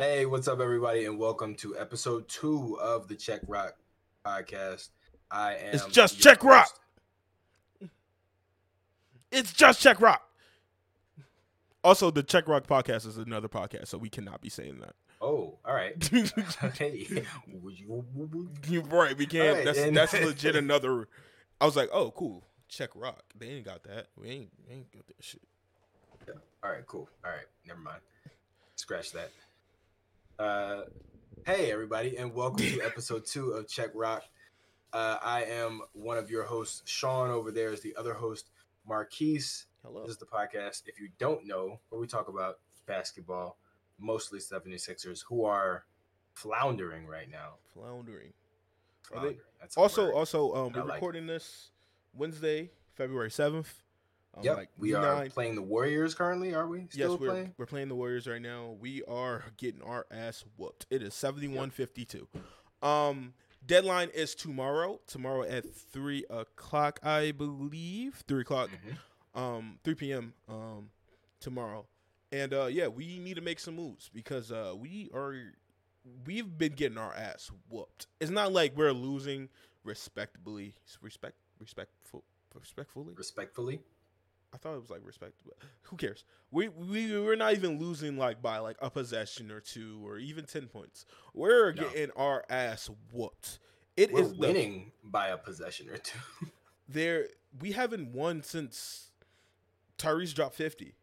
Hey, what's up, everybody, and welcome to episode two of the Check Rock podcast. I am. It's just Check Rock. It's just Check Rock. Also, the Check Rock podcast is another podcast, so we cannot be saying that. Oh, all right. hey, you- You're right. We can't. Alright, that's and- that's legit another. I was like, oh, cool. Check Rock. They ain't got that. We ain't, we ain't got that shit. all right, cool. All right, never mind. Scratch that. Uh, hey, everybody, and welcome to episode two of Check Rock. Uh, I am one of your hosts. Sean over there is the other host, Marquise. Hello. This is the podcast. If you don't know, where we talk about basketball, mostly 76ers, who are floundering right now. Floundering. Are they- Also, also, um, we're like it. recording this Wednesday, February seventh. Um, yep, like we are nine- playing the Warriors currently. Are we still yes, we're playing? we're playing the Warriors right now. We are getting our ass whooped. It is 71-52. Um deadline is tomorrow. Tomorrow at three o'clock, I believe. Three o'clock. Mhm. Um, three PM um tomorrow. And uh yeah, we need to make some moves because uh we are we've been getting our ass whooped. It's not like we're losing respectably respect respectful respectfully. Respectfully, I thought it was like respect, but who cares? We we we're not even losing like by like a possession or two or even ten points. We're No. getting our ass whooped. It we're is the- winning by a possession or two. there. We haven't won since Tyrese dropped fifty.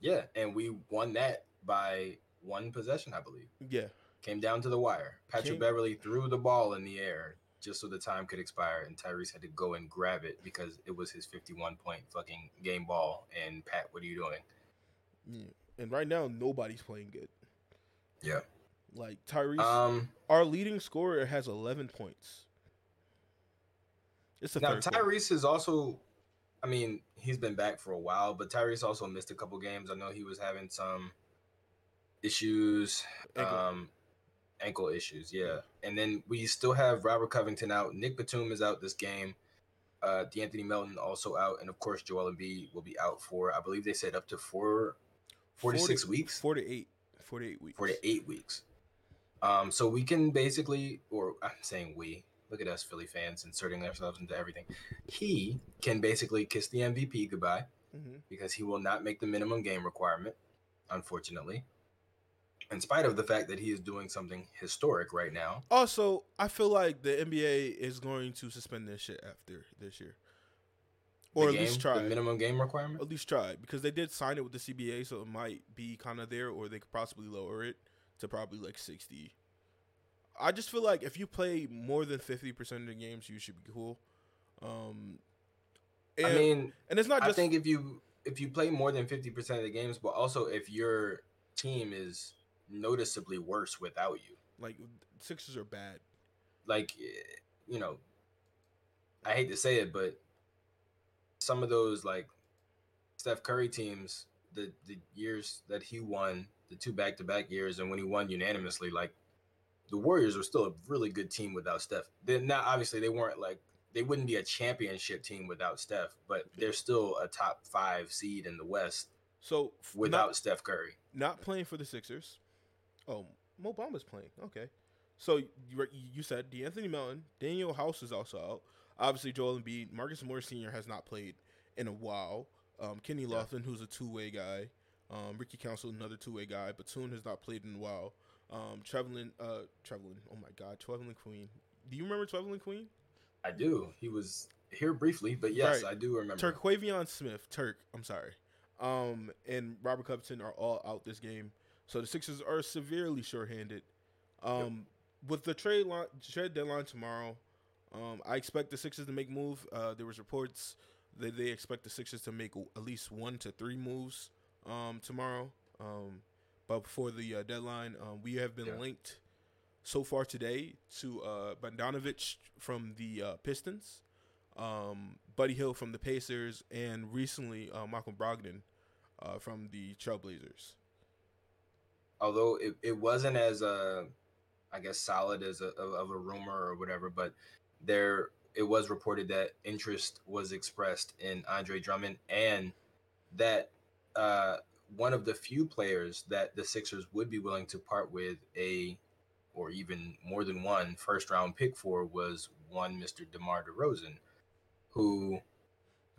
yeah, and we won that by one possession, I believe. Yeah, Came down to the wire. Patrick Came- Beverly threw the ball in the air just so the time could expire, and Tyrese had to go and grab it because it was his 51 point fucking game ball. And Pat, what are you doing? yeah. And right now nobody's playing good. Yeah. Like Tyrese, Um. our leading scorer has eleven points. It's the Now. Tyrese is also, I mean, he's been back for a while, but Tyrese also missed a couple games. I know he was having some issues, um, ankle issues, yeah. And then we still have Robert Covington out. Nick Batum is out this game. Uh, D'Anthony Melton also out, and of course Joel Embiid will be out for, I believe they said up to four, four to six weeks, Four to eight. Four to eight weeks. four to eight weeks. Um, so we can basically, or I'm saying we, look at us Philly fans inserting ourselves into everything. He can basically kiss the MVP goodbye hmm because he will not make the minimum game requirement, unfortunately. In spite of the fact that he is doing something historic right now. Also, I feel like the NBA is going to suspend this shit after this year, or at least try. the minimum game requirement. At least try because they did sign it with the CBA, so it might be kind of there, or they could possibly lower it to probably like sixty. I just feel like if you play more than fifty percent of the games, you should be cool. Um, and, I mean, and it's not just. I think if you if you play more than fifty percent of the games, but also if your team is noticeably worse without you, like Sixers are bad. like eh, you know i hate to say it but some of those like steph curry teams the the years that he won the two back-to-back years and when he won unanimously like the warriors were still a really good team without steph they're not obviously they weren't like they wouldn't be a championship team without steph but they're still a top five seed in the west So without not, steph curry not playing for the Sixers. Oh, Mo Bamba's playing. Okay. So you, you said D'Anthony Melton, Danuel House is also out. Obviously, Joel Embiid, Marcus Morris Sr. has not played in a while. Um, Kenny Yeah. Lofton, who's a two-way guy. Um, Ricky Council, another two-way guy. Batum has not played in a while. Um, Trevelin, uh, Trevelin. Oh my God, Trevelin Queen. Do you remember Trevelin Queen? i do he was here briefly but yes Right. i do remember Terquavion Smith, Turk, I'm sorry, um, and Robert Covington are all out this game. So the Sixers are severely shorthanded. Um, With the trade line, trade deadline tomorrow, um, I expect the Sixers to make move. Uh, there was reports that they expect the Sixers to make at least one to three moves um, tomorrow. Um, but before the uh, deadline, um, we have been Yeah. linked so far today to uh, Bogdanovich from the uh, Pistons um, Buddy Hield from the Pacers, and recently uh, Malcolm Brogdon uh, from the Trailblazers. Although it, it wasn't as uh I guess solid as a of, of a rumor or whatever, but there it was reported that interest was expressed in Andre Drummond and that uh one of the few players that the Sixers would be willing to part with a or even more than one first round pick for was one Mr. DeMar DeRozan, who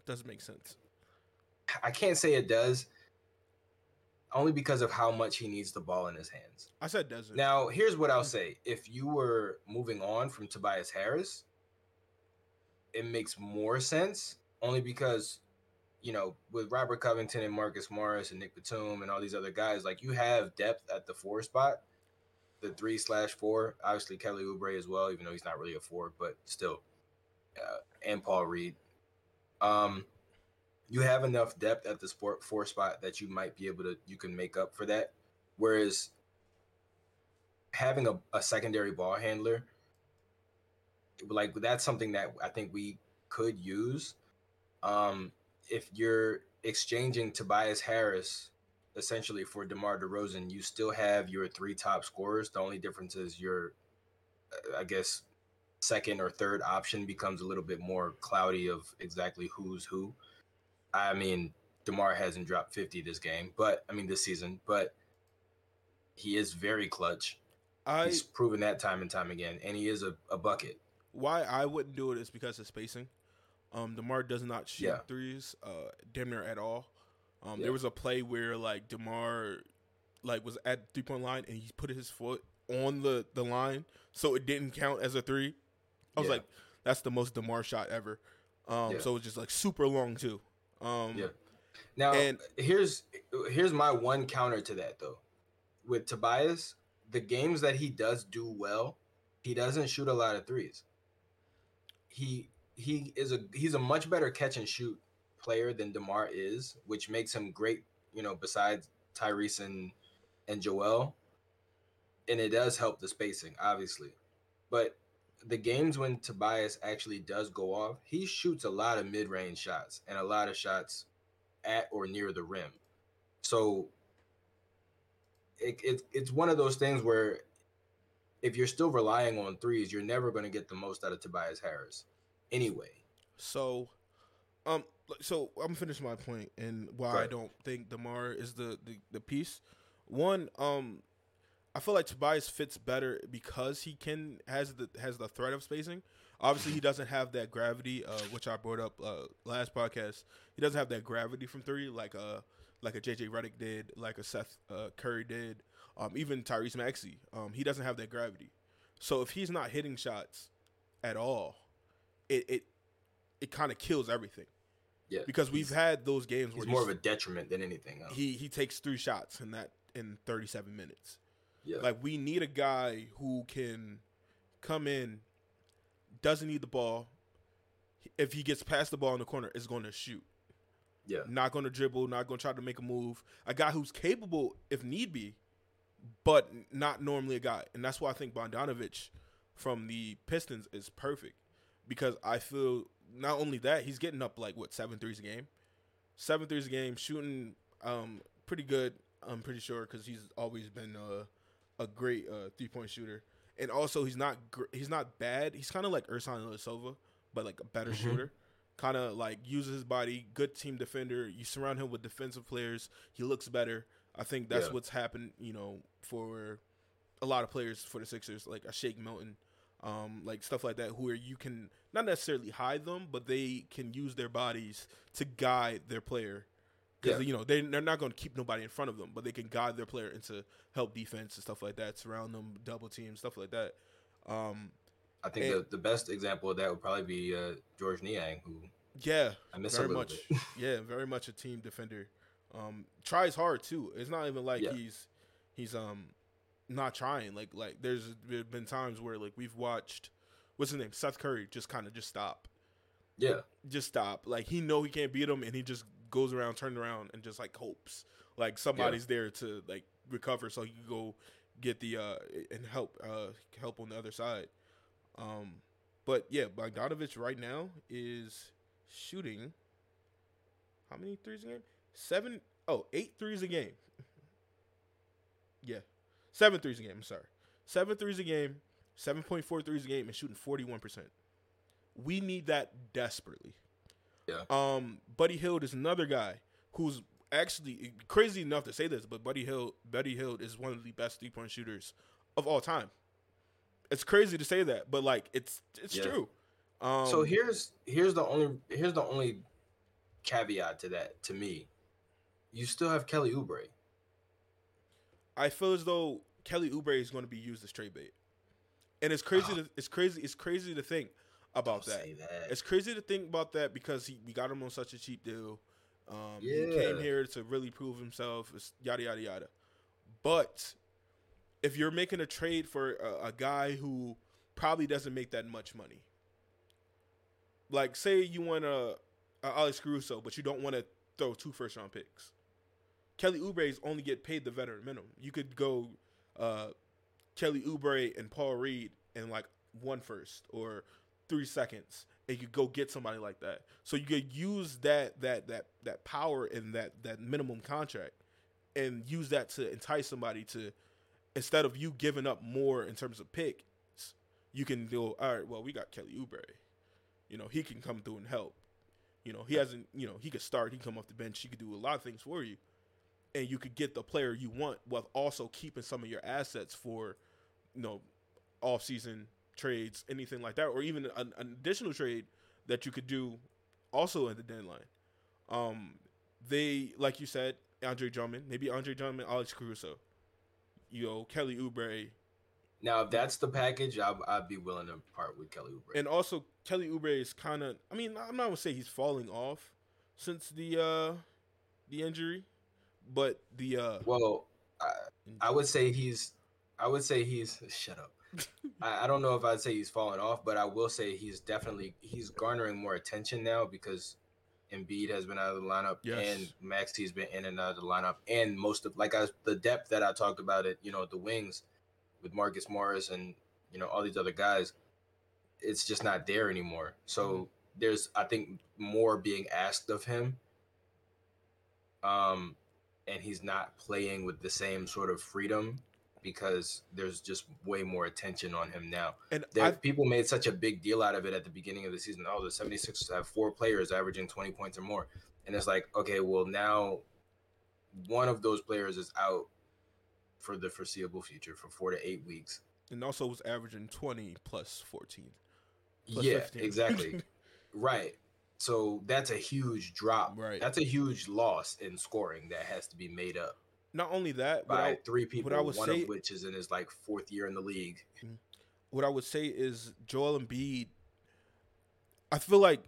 doesn't make sense. I can't say it does, only because of how much he needs the ball in his hands. I said doesn't. Now, here's what I'll say: if you were moving on from Tobias Harris, it makes more sense, only because you know, with Robert Covington and Marcus Morris and Nick Batum and all these other guys, like you have depth at the four spot, the three slash four. Obviously, Kelly Oubre as well, even though he's not really a four, but still, uh, and Paul Reed. Um, you have enough depth at the sport four spot that you might be able to you can make up for that. Whereas having a, a secondary ball handler, like that's something that I think we could use. Um, if you're exchanging Tobias Harris essentially for DeMar DeRozan, you still have your three top scorers. The only difference is your, I guess, second or third option becomes a little bit more cloudy of exactly who's who. I mean, DeMar hasn't dropped 50 this game, but I mean, this season, but he is very clutch. I, He's proven that time and time again, and he is a, a bucket. Why I wouldn't do it is because of spacing. Um, Demar does not shoot yeah. threes, uh, damn near at all. Um, yeah. There was a play where like Demar, like was at three point line and he put his foot on the the line, so it didn't count as a three. I was yeah. like, that's the most Demar shot ever. Um, so it was just like super long too. Um, yeah. Now and here's here's my one counter to that though. With Tobias, the games that he does do well, he doesn't shoot a lot of threes. He he is a he's a much better catch and shoot player than Demar is, which makes him great. You know, besides Tyrese and and Joel, and it does help the spacing, obviously. But the games when Tobias actually does go off, he shoots a lot of mid range shots and a lot of shots at or near the rim. So it, it, it's one of those things where if you're still relying on threes, you're never going to get the most out of Tobias Harris anyway. So, um, so I'm finishing my point and why right. I don't think Demar is the, the the piece. One, um, I feel like Tobias fits better because he can has the has the threat of spacing. Obviously, he doesn't have that gravity, uh, which I brought up uh, last podcast. He doesn't have that gravity from three, like a uh, like a JJ Redick did, like a Seth uh, Curry did, um, even Tyrese Maxey. Um, he doesn't have that gravity. So if he's not hitting shots at all, it it it kind of kills everything. Yeah, because we've had those games where he's more of a detriment than anything. Else. He he takes three shots in that in 37 minutes. Yeah, like we need a guy who can come in, doesn't need the ball. If he gets past the ball in the corner, is going to shoot. Yeah, not going to dribble, not going to try to make a move. A guy who's capable if need be, but not normally a guy, and that's why I think Bogdanovich from the Pistons is perfect because I feel not only that he's getting up like what seven threes a game, seven threes a game, shooting um pretty good. I'm pretty sure because he's always been a, a great uh, three point shooter, and also he's not gr- he's not bad. He's kind of like Ersan Ilyasova, but like a better mm-hmm. shooter. Kind of like uses his body, good team defender. You surround him with defensive players, he looks better. I think that's yeah. what's happened, you know, for a lot of players for the Sixers, like a Shake Milton um, like stuff like that, where you can not necessarily hide them, but they can use their bodies to guide their player. Because yeah. you know they they're not going to keep nobody in front of them, but they can guide their player into help defense and stuff like that, surround them, double team, stuff like that. Um, I think and, the, the best example of that would probably be uh, Georges Niang, who yeah, I miss very much. yeah, very much a team defender. Um, tries hard too. It's not even like yeah. he's he's um not trying. Like like there's, there's been times where like we've watched what's his name Seth Curry just kind of just stop. Yeah, just stop. Like he know he can't beat him, and he just goes around, turns around, and just like hopes like somebody's yeah. there to like recover, so he can go get the uh and help uh help on the other side. Um, but yeah, Bogdanovich right now is shooting how many threes a game? Seven oh eight threes a game. yeah, Seven threes a game. I'm sorry. Seven threes a game, 7.4 threes a game, and shooting 41%. We need that desperately. Yeah. Um, Buddy Hield is another guy who's actually crazy enough to say this, but Buddy Hield, Buddy Hield is one of the best three point shooters of all time. It's crazy to say that, but like it's it's Yeah. true. Um, so here's here's the only here's the only caveat to that to me. You still have Kelly Oubre. I feel as though Kelly Oubre is going to be used as trade bait, and it's crazy. Oh. To, it's crazy. It's crazy to think about that. that. It's crazy to think about that because he, we got him on such a cheap deal. Um, He came here to really prove himself. Yada yada yada. But if you're making a trade for a, a guy who probably doesn't make that much money, like say you want a, a Alex Caruso, but you don't want to throw two first round picks. Kelly Oubre's only get paid the veteran minimum. You could go uh, Kelly Oubre and Paul Reed and like one first or three seconds, and you go get somebody like that. So you could use that that that that power and that that minimum contract, and use that to entice somebody to instead of you giving up more in terms of picks, you can go all right. Well, we got Kelly Oubre. You know he can come through and help. You know he hasn't. You know he could start. He can come off the bench. He could do a lot of things for you, and you could get the player you want while also keeping some of your assets for, you know, off season trades, anything like that, or even an, an additional trade that you could do also at the deadline. Um, they like you said, Andre Drummond, maybe Andre Drummond, Alex Caruso, you know, Kelly Oubre, Now, if that's the package, I'd, I'd be willing to part with Kelly Oubre. and also Kelly Oubre is kind of. I mean, I'm not gonna say he's falling off since the uh the injury, but the uh well, I, I would say he's. I would say he's. Shut up. I, I don't know if I'd say he's falling off, but I will say he's definitely he's garnering more attention now because Embiid has been out of the lineup Yes. and Maxey's been in and out of the lineup, and most of like I, the depth that I talked about it, you know, the wings with Marcus Morris and you know all these other guys, it's just not there anymore. So there's I think more being asked of him. Um, and he's not playing with the same sort of freedom because there's just way more attention on him now. and There, people made such a big deal out of it at the beginning of the season. Oh, the 76ers have four players averaging 20 points or more. And it's like, okay, well, now one of those players is out for the foreseeable future for four to eight weeks. and also was averaging 20 plus 14. Plus yeah, 15. exactly. right. So that's a huge drop. Right. That's a huge loss in scoring that has to be made up Not only that, but by I, three people, I would one say- of which is in his like fourth year in the league. Mm-hmm. what I would say is Joel Embiid. I feel like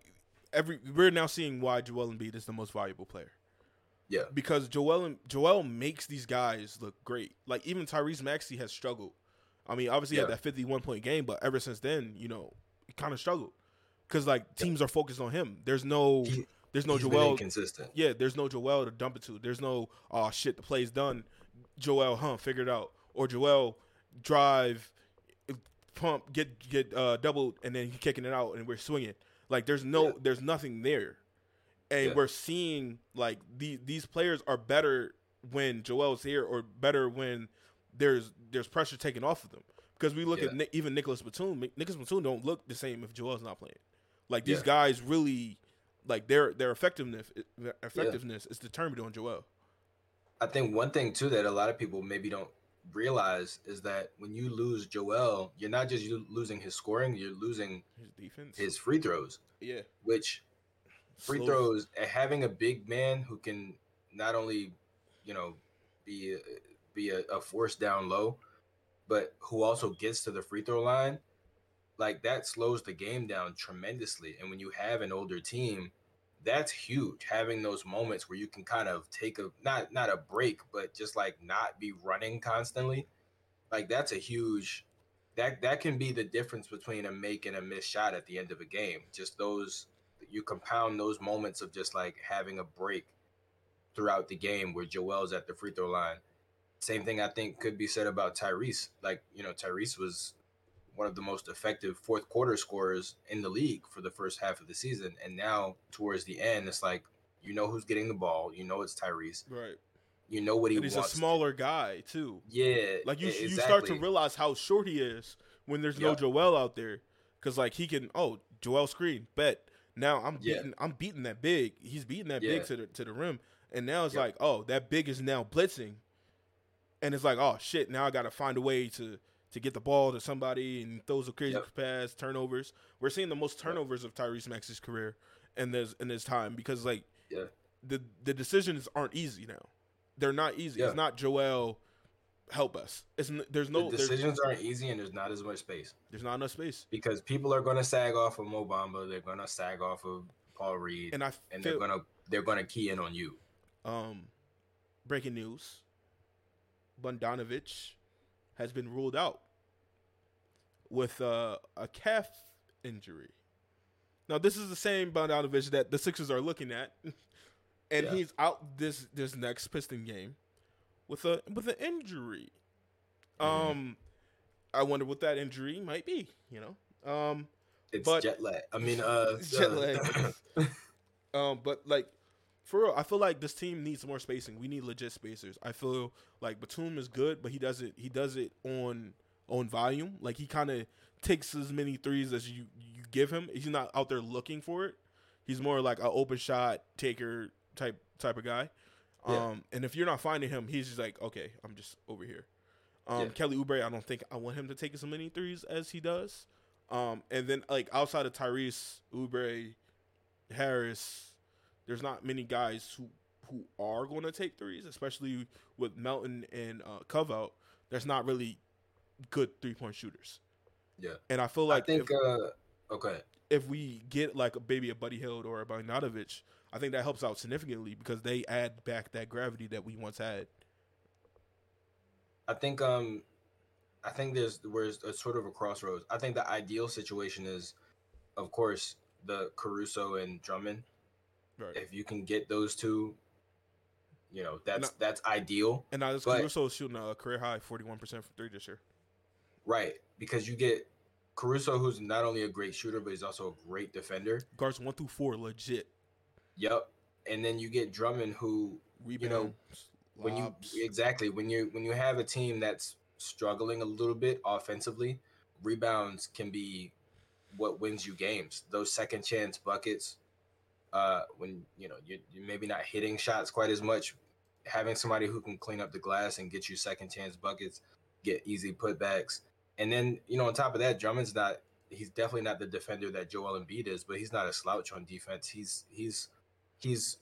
every we're now seeing why Joel Embiid is the most valuable player. Yeah. because Joel Joel makes these guys look great. Like even Tyrese Maxey has struggled. I mean, obviously he Yeah. had that fifty-one point game, but ever since then, you know, he kind of struggled because like teams are focused on him. There's no, He- there's no He's Joel. inconsistent. Yeah, there's no Joel to dump it to. There's no oh shit, the play's done. Joel, huh? Figure it out. Or Joel drive, pump, get get uh, doubled, and then he kicking it out, and we're swinging. Like there's no, Yeah. there's nothing there, and Yeah. we're seeing like these these players are better when Joel's here, or better when there's there's pressure taken off of them. Because we look Yeah. at Ni- even Nicholas Batum. Nicholas Batum don't look the same if Joel's not playing. Like these guys really, like their their effectiveness their effectiveness is determined on Joel. I think one thing too that a lot of people maybe don't realize is that when you lose Joel, you're not just losing his scoring, you're losing His defense, his free throws, yeah, which free Slow- throws uh, having a big man who can not only, you know, be a, be a, a force down low, but who also gets to the free throw line, like that slows the game down tremendously. And when you have an older team, that's huge. Having those moments where you can kind of take a not not a break, but just like not be running constantly, like that's a huge. That that can be the difference between a make and a miss shot at the end of a game. Just those you compound those moments of just like having a break throughout the game where Joel's at the free throw line. Same thing I think could be said about Tyrese. Like, you know, Tyrese was one of the most effective fourth quarter scorers in the league for the first half of the season. And now towards the end, it's like you know who's getting the ball, you know it's Tyrese. right. You know what he And he's a wants. to- smaller guy too. yeah. Like you, e- you start to realize how short he is when there's no Yeah. Joel out there, because like he can oh Joel screen bet now I'm Yeah. beating I'm beating that big he's beating that Yeah. big to the to the rim And now it's Yep. like, oh, that big is now blitzing, and it's like, oh shit, now I got to find a way to to get the ball to somebody and throws a crazy Yep. pass, turnovers. We're seeing the most turnovers of Tyrese Maxey's career in this in this time because like Yeah. the the decisions aren't easy now. They're not easy. Yeah. It's not Joel help us. It's n- there's no the decisions aren't easy, and there's not as much space there's not enough space. because people are going to sag off of Mo Bamba. They're going to sag off of Paul Reed, And I and they're going to they're going to key in on you. um breaking news. Bogdanovich has been ruled out with uh, a calf injury. Now this is the same Bogdanovich that the Sixers are looking at, and Yeah. he's out this this next Piston game with a with an injury. Mhm. Um, I wonder what that injury might be. You know, um, It's But- jet lag. I mean, uh, jet uh, lag. Um, but like for real, I feel like this team needs more spacing. We need legit spacers. I feel like Batum is good, but he does it. He does it on on volume. Like he kind of takes as many threes as you you give him. He's not out there looking for it. He's more like an open shot taker type type of guy. Um, and if you're not finding him, he's just like, okay, I'm just over here. Um, Yeah. Kelly Oubre, I don't think I want him to take as many threes as he does. Um, and then like outside of Tyrese, Oubre, Harris, there's not many guys who who are going to take threes, especially with Melton and uh, Cove out. There's not really good three point shooters, yeah. and I feel like I think. if, uh, okay. if we get like a baby a Buddy Hield or a Bogdanovich, I think that helps out significantly because they add back that gravity that we once had. I think um I think there's where's a sort of a crossroads. I think the ideal situation is of course the Caruso and Drummond. Right. If you can get those two, you know, that's No. that's ideal. And now this Caruso is shooting a career high 41% from three this year. Right. Because you get Caruso who's not only a great shooter, but he's also a great defender. Guards one through four, legit. Yep. And then you get Drummond who Rebounds, you know, when you exactly when you when you have a team that's struggling a little bit offensively, rebounds can be what wins you games. Those second chance buckets, uh, when you know you you maybe not hitting shots quite as much, having somebody who can clean up the glass and get you second chance buckets, get easy putbacks, and then you know on top of that, Drummond's not. He's definitely not the defender that Joel Embiid is, but he's not a slouch on defense. He's he's he's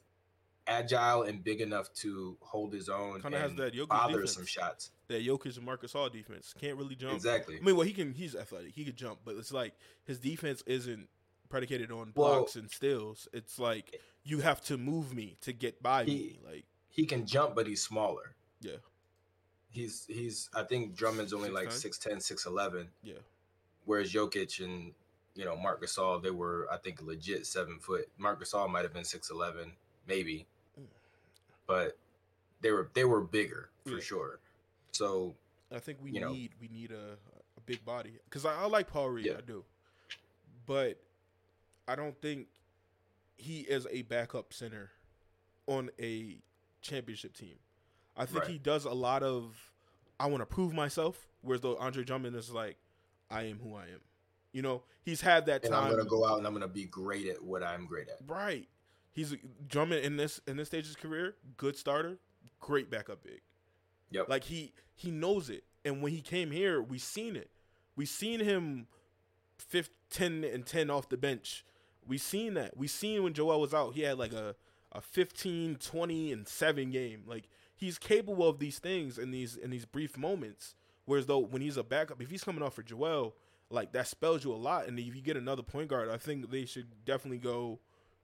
agile and big enough to hold his own Kinda has and that Jokic bother defense. some shots. that Jokic and Marcus All defense can't really jump. Exactly. I mean, well, he can. He's athletic. He could jump, but it's like his defense isn't predicated on Well- blocks and steals. It's like you have to move me to get by He- me. Like, He can jump, but he's smaller. yeah, He's he's. I think Drummond's only like 6'10"? 6'10", 6'11", yeah. whereas Jokic and you know Marc Gasol, they were I think legit seven foot. Marc Gasol might have been six eleven, maybe, Mm. but they were they were bigger for Yeah. sure. So I think we You know. need we need a, a big body because I, I like Paul Reed, Yeah. I do, but I don't think he is a backup center on a championship team. I think Right. he does a lot of I want to prove myself, whereas though Andre Drummond is like I am who I am. You know, he's had that and time. I'm gonna go out and I'm gonna be great at what I'm great at. Right. He's Drummond in this in this stage of his career, good starter, great backup big. Yep. Like he he knows it. And when he came here, we seen it. We seen him 5 10 and 10 off the bench. We seen that. We seen when Joel was out, he had like a a 15, 20 and 7 game. Like he's capable of these things in these in these brief moments. Whereas though when he's a backup, if he's coming off for Joel, like that spells you a lot. And if you get another point guard, I think they should definitely go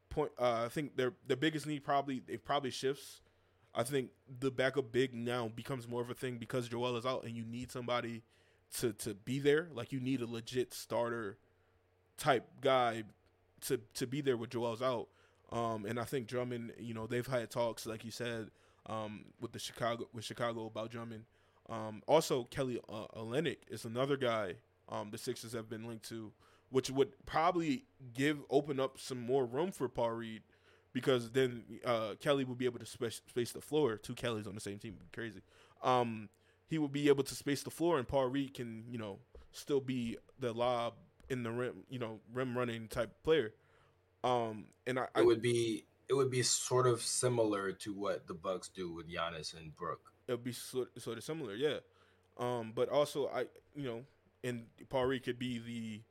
point. Uh, I think their their biggest need probably it probably shifts. I think the backup big now becomes more of a thing because Joel is out, and you need somebody to to be there. Like you need a legit starter type guy to to be there with Joel's out. Um, and I think Drummond, you know, they've had talks, like you said, um, with the Chicago with Chicago about Drummond. Um, also, Kelly uh, Olynyk is another guy um, the Sixers have been linked to, which would probably give open up some more room for Paul Reed because then uh, Kelly would be able to space, space the floor. Two Kellys on the same team, would be crazy. Um, he would be able to space the floor, and Paul Reed can, you know, still be the lob in the rim, you know, rim running type player. Um, and I, I It would be it would be sort of similar to what the Bucks do with Giannis and Brook. It would be sort, sort of similar, yeah. Um, but also I, you know, and Paul Reed could be the,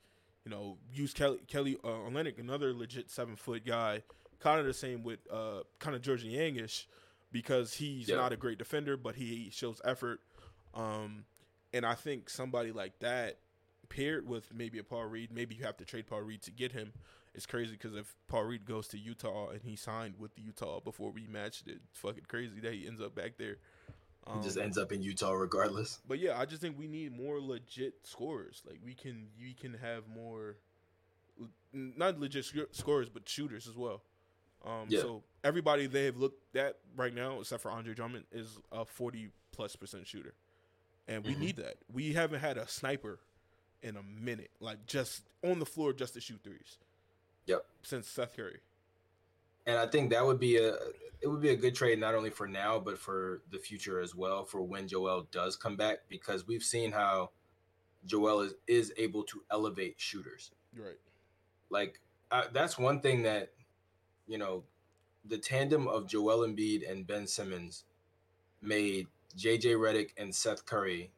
you know, use Kelly Kelly uh, Olynyk, another legit seven foot guy, kind of the same with uh, kind of George Yangish, because he's Yeah. not a great defender, but he shows effort. Um, and I think somebody like that paired with maybe a Paul Reed, maybe you have to trade Paul Reed to get him. It's crazy because if Paul Reed goes to Utah and he signed with the Utah before we matched it, it's fucking crazy that he ends up back there. He just Um, ends up in Utah regardless. but yeah, I just think we need more legit scorers. Like we can, we can have more, not legit sc- scorers, but shooters as well. Um, Yeah. So everybody they have looked at right now, except for Andre Drummond, is a forty plus percent shooter, and we Mhm. need that. We haven't had a sniper in a minute, like just on the floor just to shoot threes. Yep. Since Seth Curry. And I think that would be a it would be a good trade not only for now but for the future as well for when Joel does come back because we've seen how Joel is is able to elevate shooters. Right. Like uh, that's one thing that you know the tandem of Joel Embiid and Ben Simmons made JJ Redick and Seth Curry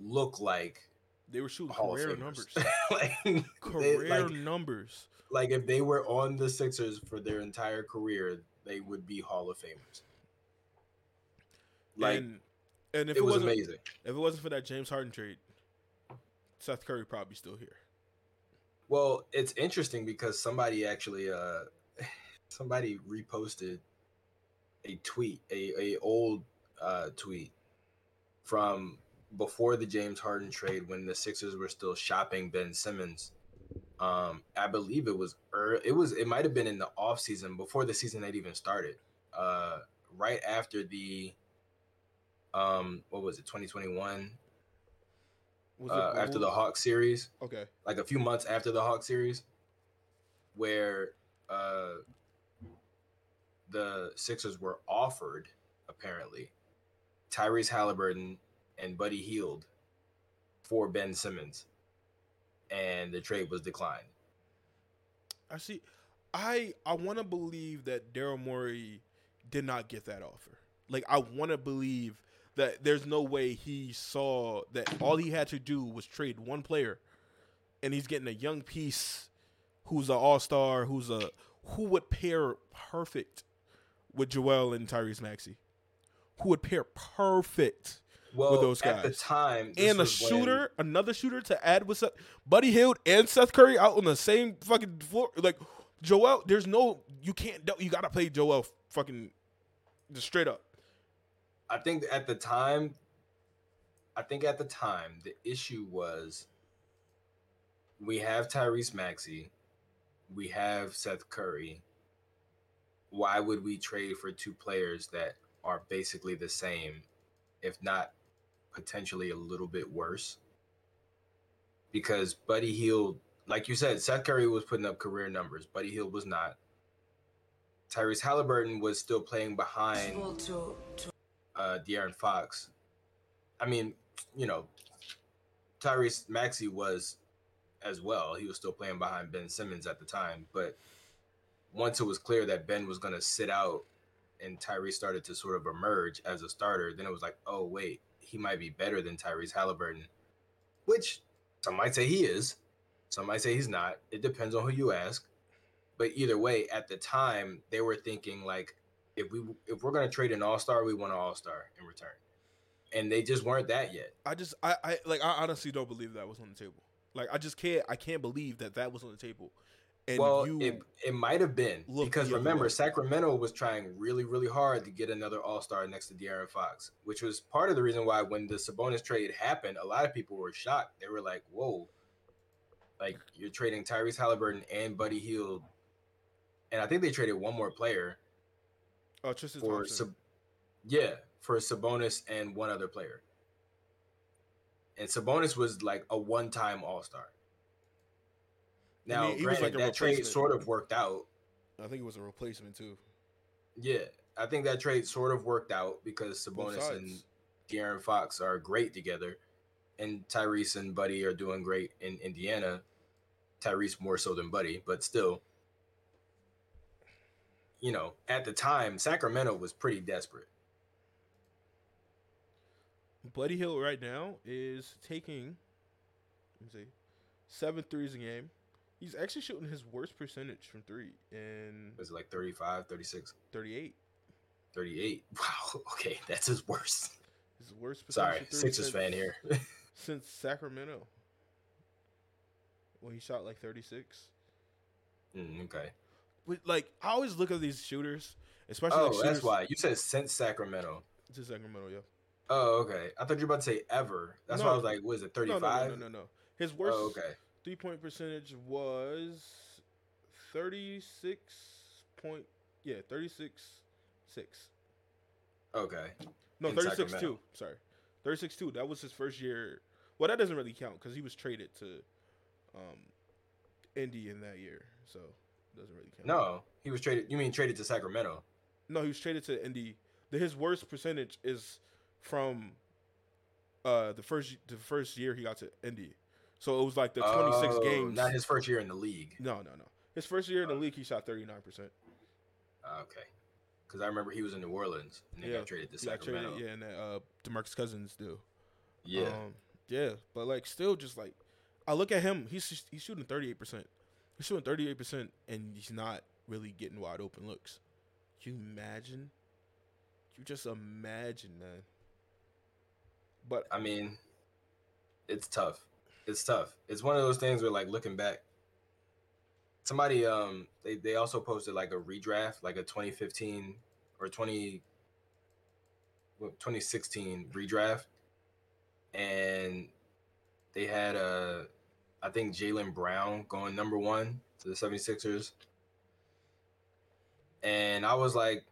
look like They were shooting Hall career numbers. like, career they- like, numbers. like if they were on the Sixers for their entire career, they would be Hall of Famers. Like and and if it it, was wasn't amazing. if it wasn't for that James Harden trade, Seth Curry probably still here. Well, it's interesting because somebody actually uh somebody reposted a tweet, a, a old uh tweet from before the James Harden trade when the Sixers were still shopping Ben Simmons. Um I believe it was ear it was it might have been in the off season before the season had even started. Uh right after the um what was it 2021 Was uh, it after the? Hawks series Okay. like a few months after the Hawk series, where uh, the Sixers were offered apparently Tyrese Halliburton and Buddy Hield for Ben Simmons, and the trade was declined. I see. I I want to believe that Daryl Morey did not get that offer. Like I want to believe that there's no way he saw that all he had to do was trade one player, and he's getting a young piece who's an all star, who's a who would pair perfect with Joel and Tyrese Maxey, who would pair perfect Well, those guys at the time, and a was when- shooter, another shooter to add with Seth, Buddy Hield and Seth Curry out on the same fucking floor. Like Joel, there's no you can't you gotta play Joel fucking just straight up. I think at the time, I think at the time the issue was we have Tyrese Maxey, we have Seth Curry. Why would we trade for two players that are basically the same, if not potentially a little bit worse? Because Buddy Hield, like you said, Seth Curry was putting up career numbers. Buddy Hield was not. Tyrese Halliburton was still playing behind uh De'Aaron Fox. I mean, you know, Tyrese Maxey was as well. He was still playing behind Ben Simmons at the time, but once it was clear that Ben was going to sit out and Tyrese started to sort of emerge as a starter, then it was like, oh wait, he might be better than Tyrese Halliburton, which some might say he is, some might say he's not. It depends on who you ask. But either way, at the time, they were thinking like, if we if we're gonna trade an all star, we want an all star in return, and they just weren't that yet. I just I, I like I honestly don't believe that was on the table. Like I just can't I can't believe that that was on the table. And well, it it might have been because remember way. Sacramento was trying really really hard to get another all star next to De'Aaron Fox, which was part of the reason why when the Sabonis trade happened, a lot of people were shocked. They were like, "Whoa." Like you're trading Tyrese Halliburton and Buddy Hield, and I think they traded one more player oh Tristan for Thompson. Sab- yeah for Sabonis and one other player. And Sabonis was like a one-time All-Star. I Now, mean, he was granted, like a that trade sort of worked out. I think it was a replacement too. Yeah, I think that trade sort of worked out because Sabonis and sides. De'Aaron Fox are great together, and Tyrese and Buddy are doing great in Indiana. Tyrese more so than Buddy, but still. you know, at the time, Sacramento was pretty desperate. Buddy Hield right now is taking, let me see, seven threes a game. He's actually shooting his worst percentage from three in Was it like 35, 36, 38. 38? Wow. Okay, that's his worst. His worst percentage Sorry, Sixers fan here. since Sacramento. When he shot like 36. Mm, okay. But like I always look at these shooters, especially Oh, like shooters that's why you said since Sacramento. to Sacramento, yeah. Oh, okay. I thought you were about to say ever. That's why I was like, what is it, No, no, 35? no, no, no, no. His worst Oh, okay. Three point percentage was thirty six point yeah, thirty six six. Okay. No, thirty six two. Sorry. Thirty six two. That was his first year well that doesn't really count because he was traded to um Indy in that year. So it doesn't really count. No, he was traded. You mean traded to Sacramento? No, he was traded to Indy. The, his worst percentage is from uh the first the first year he got to Indy. So it was like the 26 Oh, games. Not his first year in the league. no, no, no. His first year in the league he shot 39%. Okay. Because I remember he was in New Orleans and they Yeah, got traded to Sacramento. traded, yeah, and uh DeMarcus Cousins do. yeah. Um, yeah, but like still just like I look at him, he's he's shooting 38%. He's shooting 38% and he's not really getting wide open looks. Can you imagine? You just imagine, man. But I mean, it's tough. It's tough. It's one of those things where, like, looking back, somebody um they they also posted like a redraft, like a 2015 or 20 2016 redraft, and they had uh I think Jaylen Brown going number one to the 76ers. And I was like,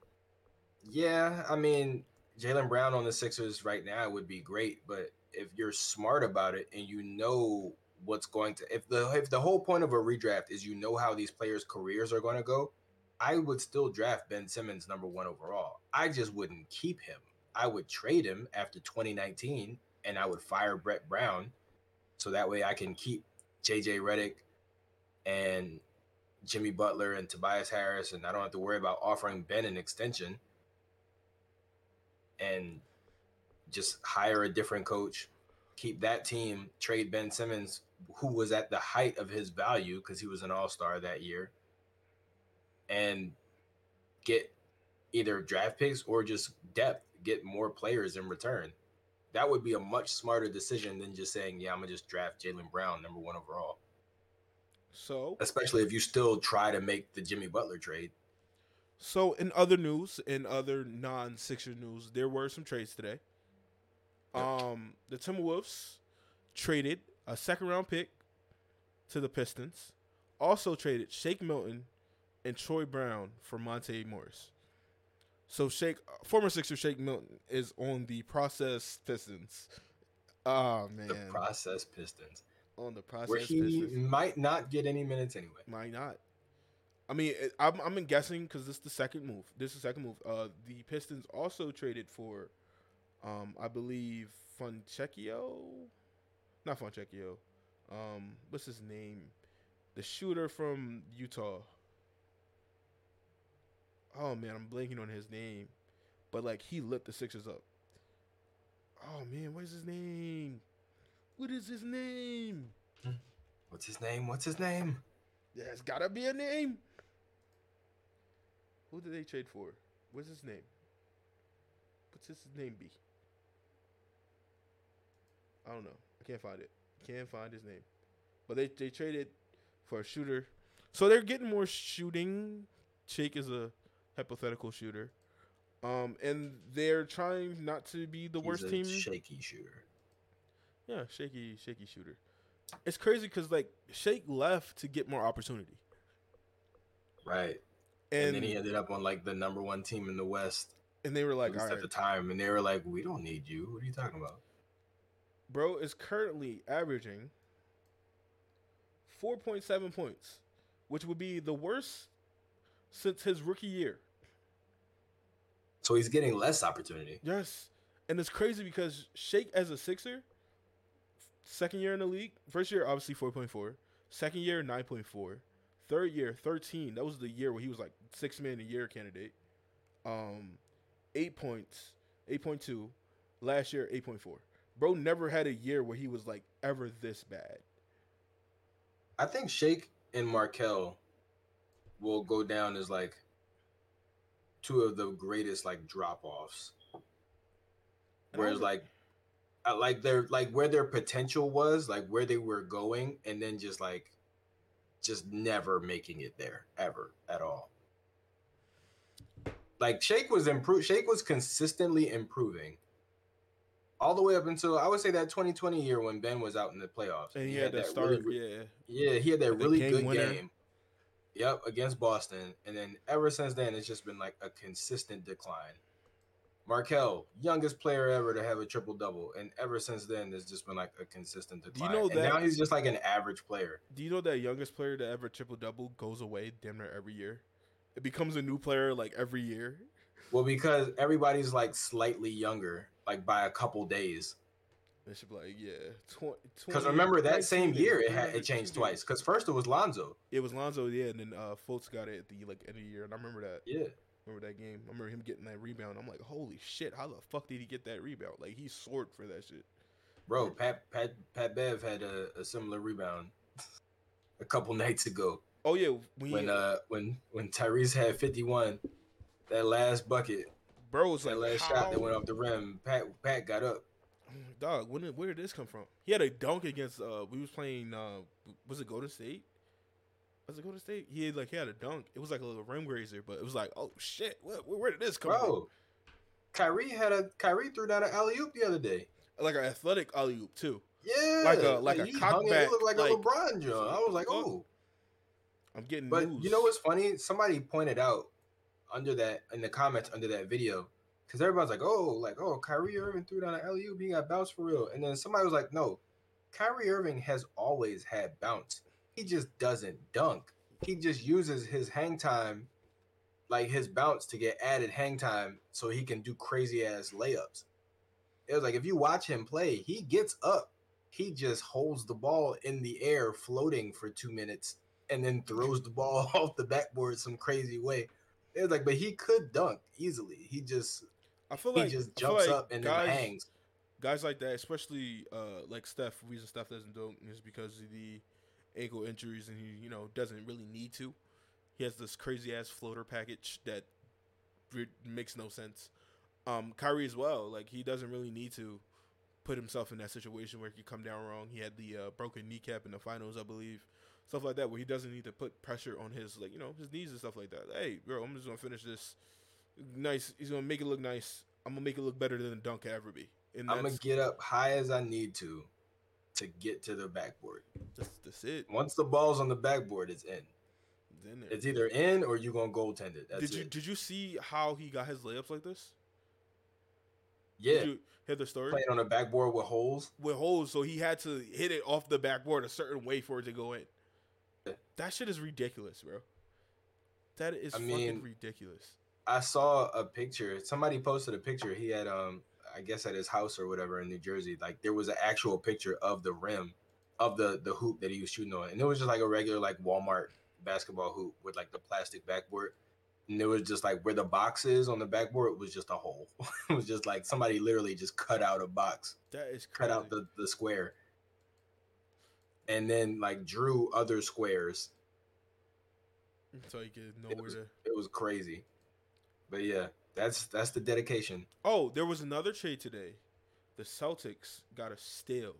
yeah, I mean, Jaylen Brown on the Sixers right now would be great, but if you're smart about it and you know what's going to if the if the whole point of a redraft is you know how these players' careers are going to go, I would still draft Ben Simmons number 1 overall. I just wouldn't keep him. I would trade him after 2019 and I would fire Brett Brown so that way I can keep JJ Redick and Jimmy Butler and Tobias Harris and I don't have to worry about offering Ben an extension and just hire a different coach, keep that team, trade Ben Simmons, who was at the height of his value because he was an all star that year, and get either draft picks or just depth, get more players in return. That would be a much smarter decision than just saying, yeah, I'm going to just draft Jaylen Brown number one overall, so especially if you still try to make the Jimmy Butler trade. So, in other news, in other non-Sixer news, there were some trades today. Um, the Timberwolves traded a second-round pick to the Pistons. Also traded Shake Milton and Troy Brown for Monte Morris. So, Shake, former Sixer Shake Milton is on the process Pistons. Oh man, The process Pistons, on the process where he Pistons. might not get any minutes anyway. Might not. I mean, I'm I'm guessing because this is the second move. This is the second move. Uh, the Pistons also traded for, um, I believe Fonchecchio, not Fonchecchio. Um, what's his name? The shooter from Utah. Oh man, I'm blanking on his name, but like he lit the Sixers up. Oh man, what is his name? What is his name? What's his name? What's his name? There's gotta be a name. Who did they trade for? What's his name? What's his name be? I don't know. I can't find it. Can't find his name. But they they traded for a shooter. So they're getting more shooting. Shake is a hypothetical shooter. Um, and they're trying not to be the He's worst a team. shaky shooter. Yeah, shaky, shaky shooter. It's crazy because like Shake left to get more opportunity, Right. And, and then he ended up on like the number one team in the West, and they were like, at right, the time. And they were like, we don't need you. What are you talking about? Bro is currently averaging 4.7 points, which would be the worst since his rookie year. So he's getting less opportunity. Yes. And it's crazy because Shake as a Sixer, second year in the league, first year obviously 4.4, second year 9.4, Third year, 13. That was the year where he was like six man a year candidate. Um, eight points, 8.2. Last year, 8.4. Bro never had a year where he was like ever this bad. I think Shake and Markelle will go down as like two of the greatest like drop offs. Whereas like I like their like where their potential was, like where they were going, and then just like just never making it there ever at all. Like Shake was improved. Shake was consistently improving all the way up until I would say that 2020 year when Ben was out in the playoffs. And he, he had, had that start, really, yeah, yeah, he had that really good winner. game. Yep, against Boston, and then ever since then, it's just been like a consistent decline. Markelle, youngest player ever to have a triple double, and ever since then, it's just been like a consistent decline. Do you know and that now he's just like an average player? Do you know that youngest player to ever triple double goes away damn near every year? It becomes a new player like every year. Well, because everybody's like slightly younger, like by a couple days. They should be like, yeah, because remember that same year it had it changed twice. Because first it was Lonzo. It was Lonzo, yeah, and then uh, Fultz got it at the like end of the year, and I remember that. Yeah. Remember that game? I remember him getting that rebound. I'm like, holy shit! How the fuck did he get that rebound? Like he soared for that shit. Bro, Pat Pat Pat Bev had a, a similar rebound a couple nights ago. Oh yeah, when when, uh, when when Tyrese had 51, that last bucket, bro was that last how? shot that went off the rim. Pat Pat got up. Dog, when did, where did this come from? He had a dunk against. uh We was playing. uh Was it Golden State? Was it Golden State? He had like he had a dunk. It was like a little rim grazer, but it was like, oh shit, where, where did this come Bro, from? Kyrie had a Kyrie threw down an alley oop the other day. Like an athletic alley oop too. Yeah, like a like, like a cockback. looked like, like, a LeBron jump. I was like, oh. I'm getting. But news. you know what's funny? Somebody pointed out under that in the comments under that video because everybody's like, oh, like oh, Kyrie Irving threw down an LU, he got bounced for real. And then somebody was like, no, Kyrie Irving has always had bounce. He just doesn't dunk. He just uses his hang time, like his bounce, to get added hang time so he can do crazy ass layups. It was like if you watch him play, he gets up, he just holds the ball in the air, floating for two minutes, and then throws the ball off the backboard some crazy way. It was like, but he could dunk easily. He just, I feel like he just jumps like up and guys, then hangs. Guys like that, especially uh, like Steph, reason Steph doesn't dunk is because of the ankle injuries and he, you know, doesn't really need to. He has this crazy ass floater package that makes no sense. Um, Kyrie as well, like he doesn't really need to put himself in that situation where he could come down wrong. He had the uh, broken kneecap in the finals, I believe, stuff like that, where he doesn't need to put pressure on his like you know his knees and stuff like that. Hey, bro, I'm just gonna finish this nice. He's gonna make it look nice. I'm gonna make it look better than a dunk ever be. And I'm gonna get up high as I need to to get to the backboard. That's, that's it. Once the ball's on the backboard, it's in. It's, in it's either in or you're gonna goaltend it. That's did you it. did you see how he got his layups like this? Yeah. Did you hear the story? Playing on a backboard with holes. With holes, so he had to hit it off the backboard a certain way for it to go in. That shit is ridiculous, bro. That is I fucking mean, ridiculous. I saw a picture. Somebody posted a picture. He had um I guess at his house or whatever in New Jersey, like there was an actual picture of the rim of the the hoop that he was shooting on, and it was just like a regular like Walmart basketball hoop with like the plastic backboard, and it was just like where the box is on the backboard was just a hole. it was just like somebody literally just cut out a box. That is crazy. cut out the the square, and then like drew other squares. So you could know it where was, to. It was crazy, but yeah, that's that's the dedication. Oh, there was another trade today. The Celtics got a steal.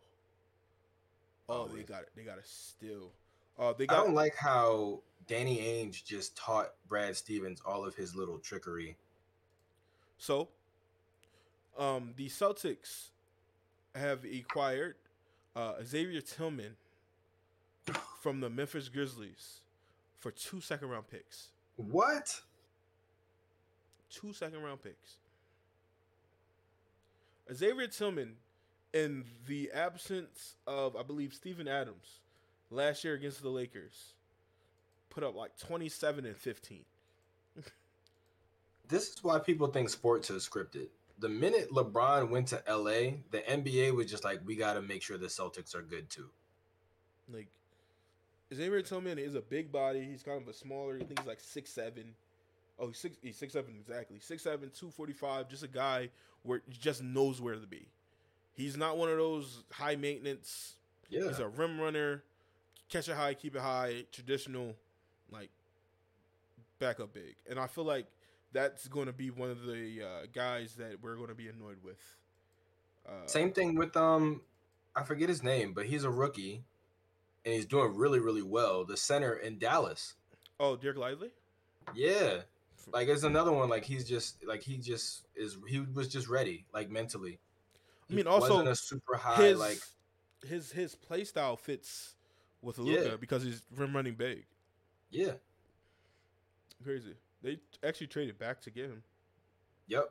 Oh, they got it. They got a steal. Uh, they got. I don't like how Danny Ainge just taught Brad Stevens all of his little trickery. So, um, the Celtics have acquired uh, Xavier Tillman from the Memphis Grizzlies for two second round picks. What? two second round picks. Xavier Tillman, in the absence of, I believe, Steven Adams last year against the Lakers, put up like 27 and 15. this is why people think sports is scripted. The minute LeBron went to LA, the NBA was just like, we got to make sure the Celtics are good too. Like, Xavier Tillman is a big body. He's kind of a smaller. I think he's like six seven. Oh, he's six. He's six seven exactly. Six seven, two forty five. Just a guy where he just knows where to be. He's not one of those high maintenance. Yeah. He's a rim runner, catch it high, keep it high, traditional, like backup big. And I feel like that's going to be one of the uh, guys that we're going to be annoyed with. Uh, Same thing with um, I forget his name, but he's a rookie, and he's doing really really well. The center in Dallas. Oh, Dereck Lively. Yeah, like it's another one. Like he's just like he just is. He was just ready, like mentally. I mean, also a super high his like his his play style fits with Luka Yeah. because he's rim running big. yeah. Crazy. They actually traded back to get him. Yep.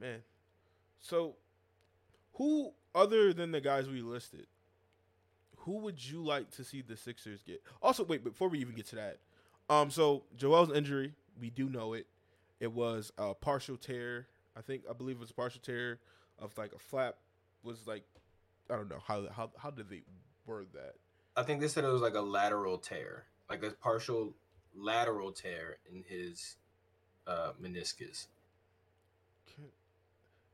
Man. So who other than the guys we listed, who would you like to see the Sixers get? Also, wait, before we even get to that. Um, so Joel's injury, we do know it. It was a partial tear. I think I believe it was a partial tear of like a flap was like I don't know how how how did they word that? I think they said it was like a lateral tear, like a partial lateral tear in his uh meniscus.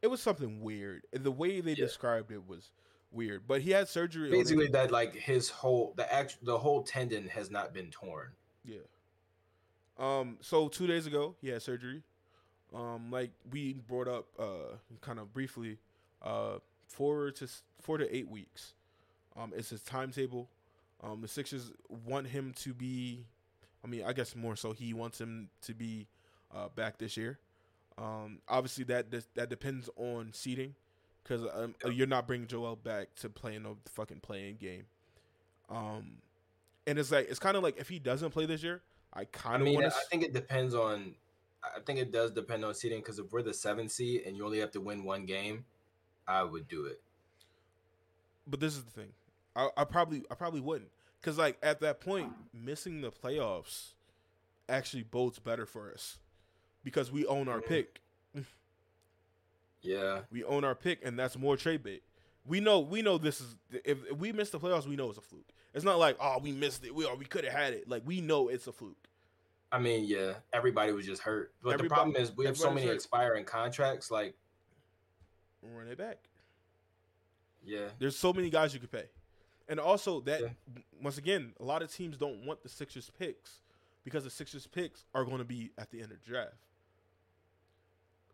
It was something weird. The way they Yeah. described it was weird. But he had surgery. Basically, that like his whole the act the whole tendon has not been torn. Yeah. Um. So two days ago, he had surgery. Um. Like we brought up, uh, kind of briefly, uh, four to four to eight weeks. Um. It's his timetable. Um. The Sixers want him to be. I mean, I guess more so he wants him to be, uh, back this year. Um. Obviously, that that, that depends on seating, because um, you're not bringing Joel back to play in a fucking playing game. Um. And it's like it's kind of like if he doesn't play this year, I I kind of mean, I want to. think it depends on. I think it does depend on seeding because if we're the seventh seed and you only have to win one game, I would do it. But this is the thing, I, I probably I probably wouldn't because like at that point, missing the playoffs actually bodes better for us because we own our Mhm. pick. Yeah, We own our pick, and that's more trade bait. We know we know this is if, if we miss the playoffs, we know it's a fluke. It's not like oh we missed it, we or we could have had it. Like we know it's a fluke. I mean, yeah, everybody was just hurt. But the problem is we have so many hurt. expiring contracts. Like, Run it back. yeah, There's so many guys you could pay, and also that Yeah. once again, a lot of teams don't want the Sixers picks because the Sixers picks are going to be at the end of the draft.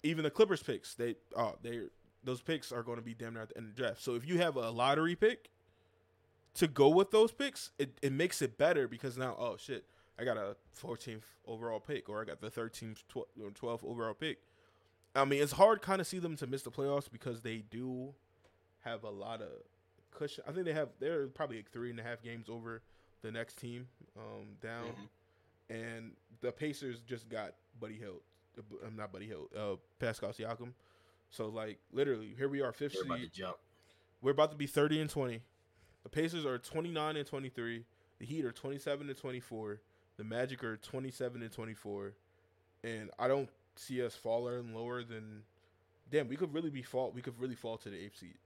Even the Clippers picks, they uh they those picks are going to be damn near at the end of the draft. So if you have a lottery pick to go with those picks, it, it makes it better because now oh shit, I got a 14th overall pick or I got the 13th, 12th, 12th overall pick. I mean, it's hard kind of see them to miss the playoffs because they do have a lot of cushion. I think they have they're probably like three and a half games over the next team um, down, Mhm. and the Pacers just got Buddy Hield. I'm not Buddy Hield. Uh, Pascal Siakam. So like literally, here we are, fifth they're seed. jump. We're about to be 30 and 20. The Pacers are 29 and 23. The Heat are 27 and 24. The Magic are 27 and 24. And I don't see us falling lower than. Damn, we could really be fall. We could really fall to the eighth seed.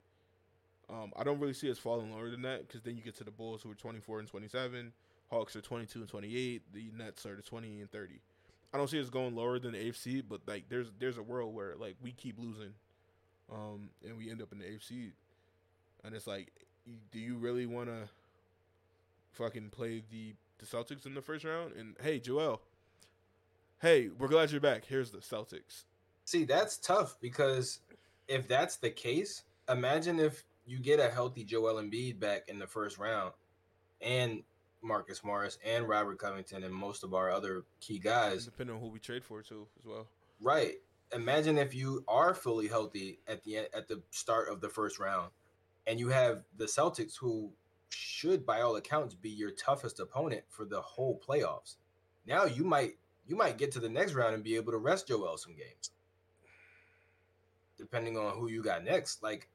Um, I don't really see us falling lower than that because then you get to the Bulls who are 24 and 27. Hawks are 22 and 28. The Nets are the 20 and 30. I don't see us going lower than the seed, but like there's there's a world where like we keep losing, um, and we end up in the seed, and it's like, do you really want to fucking play the the Celtics in the first round? And hey, Joel, hey, we're glad you're back. Here's the Celtics. See, that's tough because if that's the case, imagine if you get a healthy Joel Embiid back in the first round, and Marcus Morris and Robert Covington and most of our other key guys. Depending on who we trade for too, as well. Right. Imagine if you are fully healthy at the end, at the start of the first round, and you have the Celtics, who should, by all accounts, be your toughest opponent for the whole playoffs. Now you might you might get to the next round and be able to rest Joel some games, depending on who you got next. Like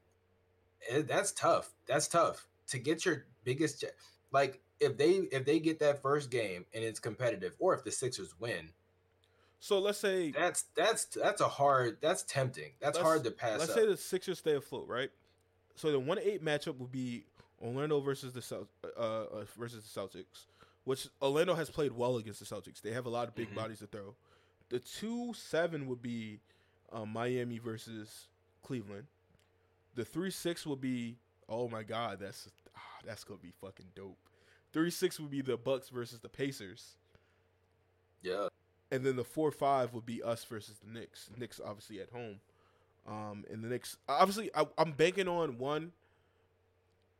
eh, that's tough. That's tough to get your biggest. Like if they if they get that first game and it's competitive, or if the Sixers win, So let's say that's that's that's a hard. That's tempting. That's hard to pass let's up. say the Sixers stay afloat, right? So the one eight matchup would be Orlando versus the uh, uh, versus the Celtics, which Orlando has played well against the Celtics. They have a lot of big Mhm. bodies to throw. The two seven would be um, Miami versus Cleveland. The three six would be oh my god, that's ah, that's gonna be fucking dope. Three six would be the Bucks versus the Pacers, Yeah. and then the four five would be us versus the Knicks. Knicks obviously at home, um, and the Knicks obviously I, I'm banking on one.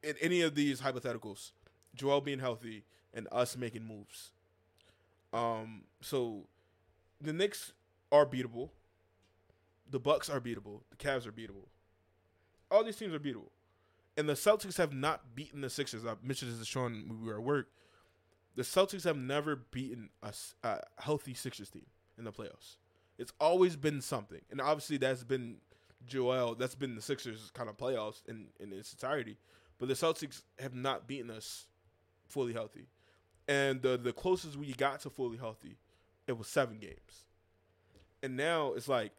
In any of these hypotheticals, Joel being healthy and us making moves. Um, so the Knicks are beatable. The Bucks are beatable. The Cavs are beatable. All these teams are beatable. And the Celtics have not beaten the Sixers. I mentioned this to Sean when we were at work. The Celtics have never beaten a healthy Sixers team in the playoffs. It's always been something. And obviously that's been Joel, that's been the Sixers kind of playoffs in, in its entirety. But the Celtics have not beaten us fully healthy. And the the closest we got to fully healthy, it was seven games. And now it's like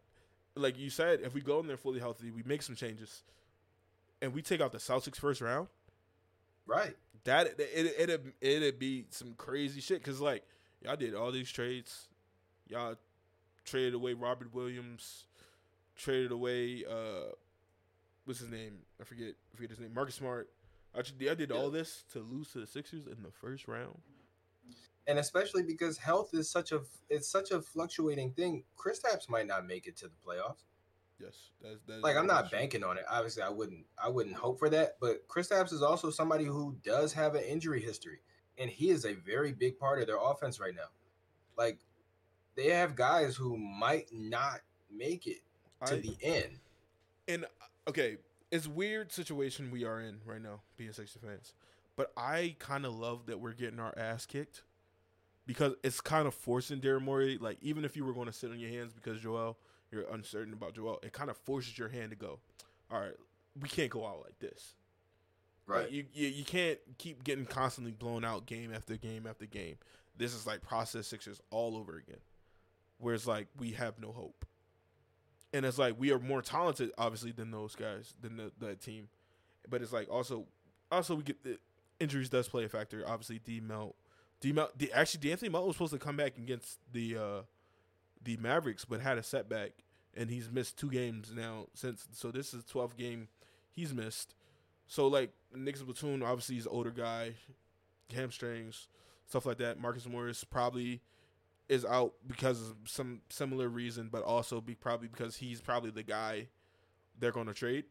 like you said, if we go in there fully healthy, we make some changes, and we take out the Celtics first round, Right. that it it it'd, it'd be some crazy shit. Cause like y'all did all these trades, y'all traded away Robert Williams, traded away uh, what's his name? I forget. I forget his name. Marcus Smart. I, I did all this to lose to the Sixers in the first round. And especially because health is such a it's such a fluctuating thing. Chris Kristaps might not make it to the playoffs. Yes, that's, that's Like I'm not banking on it. Obviously, I wouldn't I wouldn't hope for that. But Kristaps is also somebody who does have an injury history, and he is a very big part of their offense right now. Like they have guys who might not make it to I- the end. and uh, okay, it's weird situation we are in right now, being Sixers fans. But I kind of love that we're getting our ass kicked because it's kind of forcing Daryl Morey. Like even if you were going to sit on your hands because Joel, you're uncertain about Joel, it kind of forces your hand to go. All right, we can't go out like this. Like, Right. you, you you can't keep getting constantly blown out game after game after game. This is like process Sixers all over again. Where it's like we have no hope. And it's like we are more talented obviously than those guys, than the that team. But it's like also also we get the injuries does play a factor. Obviously D Melt D Melt actually D, actually De'Anthony Melt was supposed to come back against the uh the Mavericks but had a setback and he's missed two games now since so this is 12th game he's missed. So like Nicolas Batum, obviously he's an older guy, hamstrings, stuff like that. Marcus Morris probably is out because of some similar reason, but also be probably because he's probably the guy they're going to trade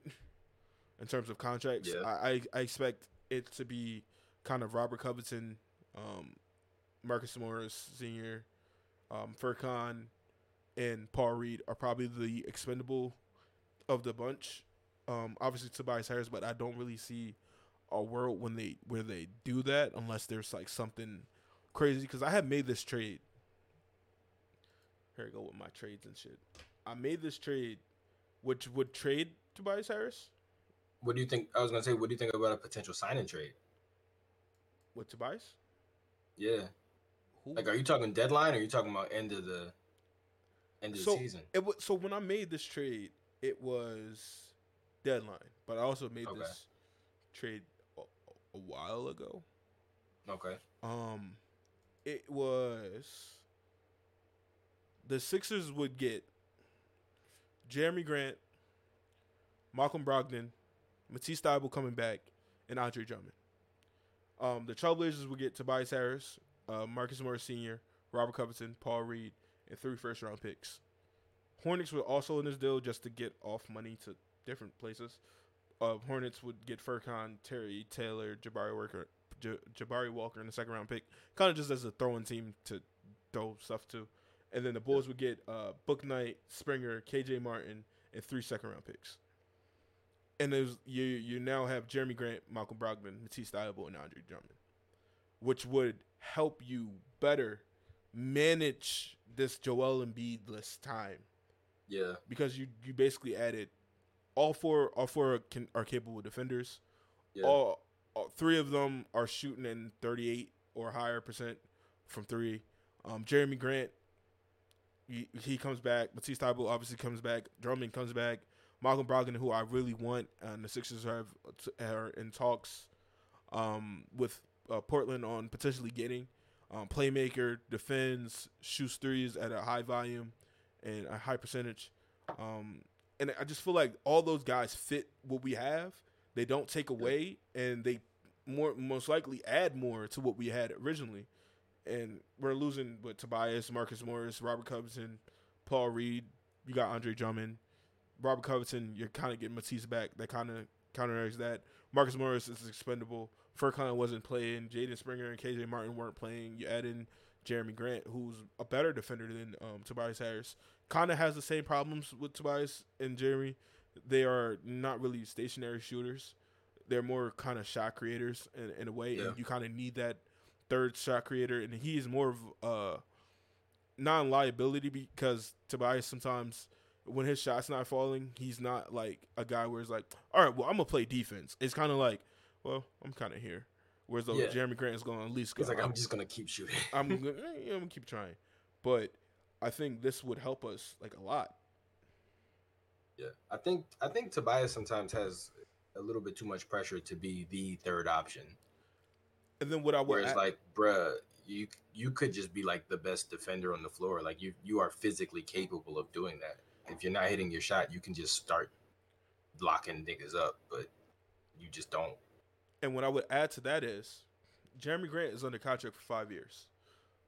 in terms of contracts. Yeah. I, I I expect it to be kind of Robert Covington, um, Marcus Morris Senior, um, Furkan, and Paul Reed are probably the expendable of the bunch. Um, obviously Tobias Harris, but I don't really see a world when they where they do that unless there's like something crazy. Because I have made this trade. Here I go with my trades and shit. I made this trade, which would trade Tobias Harris What do you think? I was gonna say, what do you think about a potential signing trade? with Tobias. Yeah. Who? Like, are you talking deadline or are you talking about end of the end of So- the season? It was so when I made this trade, it was deadline, but I also made Okay. this trade a, a while ago. Okay. Um, it was the Sixers would get Jerami Grant, Malcolm Brogdon, Matisse Thybulle coming back, and Andre Drummond. Um, the Trailblazers would get Tobias Harris, uh, Marcus Morris Sr., Robert Covington, Paul Reed, and three first round picks. Hornets were also in this deal just to get off money to different places. Uh, Hornets would get Furkan, Terry Taylor, Jabari Walker, J- Jabari Walker in the second round pick, kind of just as a throwing team to throw stuff to. And then the Bulls would get uh, Book Knight, Springer, KJ Martin, and three second round picks. And there's you you now have Jerami Grant, Malcolm Brogdon, Matisse Thybulle, and Andre Drummond, which would help you better manage this Joel Embiid-less time Yeah. because you you basically added all four all four can, are capable defenders. Yeah. All, all three of them are shooting in 38 or higher percent from three. Um, Jerami Grant, he, he comes back. Matisse Thybulle obviously comes back. Drummond comes back. Malcolm Brogdon, who I really want, and the Sixers have are in talks um, with uh, Portland on potentially getting um, playmaker, defends, shoots threes at a high volume and a high percentage. Um, and I just feel like all those guys fit what we have. They don't take away, and they more most likely add more to what we had originally. And we're losing with Tobias, Marcus Morris, Robert Covington, Paul Reed. You got Andre Drummond, Robert Covington. You're kind of getting Matisse back. That kind of counteracts that. Marcus Morris is expendable. Furkan wasn't playing. Jaden Springer and KJ Martin weren't playing. You add in Jerami Grant, who's a better defender than um, Tobias Harris. Kind of has the same problems with Tobias and Jerami. They are not really stationary shooters. They're more kind of shot creators in, in a way, Yeah. and you kind of need that third shot creator. And he is more of a non liability because Tobias sometimes when his shot's not falling, he's not like a guy where it's like, all right, well I'm gonna play defense. It's kind of like, well I'm kind of here. Whereas though Yeah. Jerami Grant is going to at least go. It's like I'm, I'm just gonna keep shooting. I'm gonna, eh, I'm gonna keep trying, but I think this would help us like a lot. Yeah, I think I think Tobias sometimes has a little bit too much pressure to be the third option. And then what I would Whereas, add- like, bruh, you you could just be like the best defender on the floor. Like you you are physically capable of doing that. If you're not hitting your shot, you can just start locking niggas up, but you just don't. And what I would add to that is Jerami Grant is under contract for five years.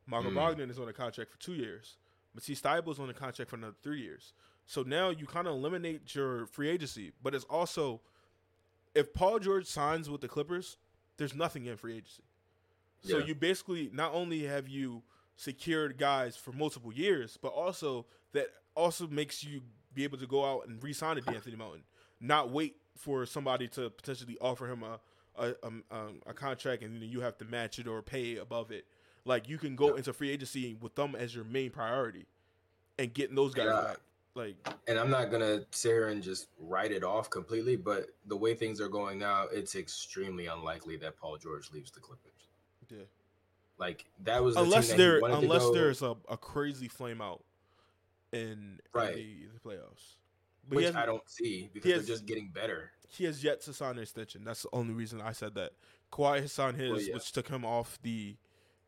Michael Mm. Bogdan is on a contract for two years. Matisse Thybulle is on a contract for another three years. So now you kind of eliminate your free agency, but it's also if Paul George signs with the Clippers, there's nothing in free agency. So Yeah. you basically not only have you secured guys for multiple years, but also that also makes you be able to go out and re-sign a Anthony Melton, not wait for somebody to potentially offer him a a, um, a contract and then you have to match it or pay above it. Like you can go Yeah. into free agency with them as your main priority, and getting those guys Yeah. back. Like And I'm not gonna sit here and just write it off completely, but the way things are going now, it's extremely unlikely that Paul George leaves the Clippers. yeah. Like that was the unless that there unless there's a, a crazy flame out in, Right. in the, the playoffs. But which I don't see because has- they're just getting better. He has yet to sign an extension. That's the only reason I said that. Kawhi has signed his, Well, yeah. which took him off the,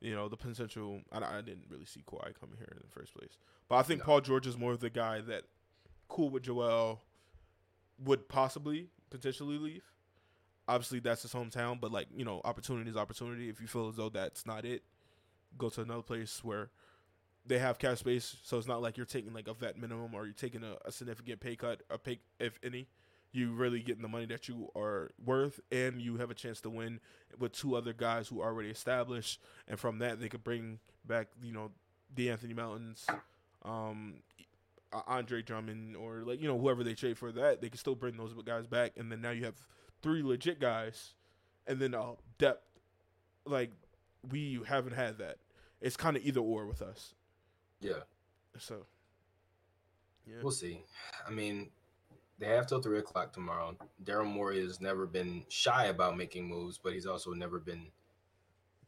you know, the potential. I, I didn't really see Kawhi coming here in the first place, but I think No. Paul George is more of the guy that, cool with Joel, would possibly potentially leave. Obviously, that's his hometown, but like you know, opportunity is opportunity. If you feel as though that's not it, go to another place where they have cap space, so it's not like you're taking like a vet minimum or you're taking a, a significant pay cut, a pay if any you really getting the money that you are worth and you have a chance to win with two other guys who are already established and from that they could bring back you know the Anthony Mountains um Andre Drummond or like you know whoever they trade for that they could still bring those guys back and then now you have three legit guys and then uh depth like we haven't had that. It's kind of either or with us. Yeah, so yeah. We'll see. I mean, they have till three o'clock tomorrow. Daryl Morey has never been shy about making moves, but he's also never been.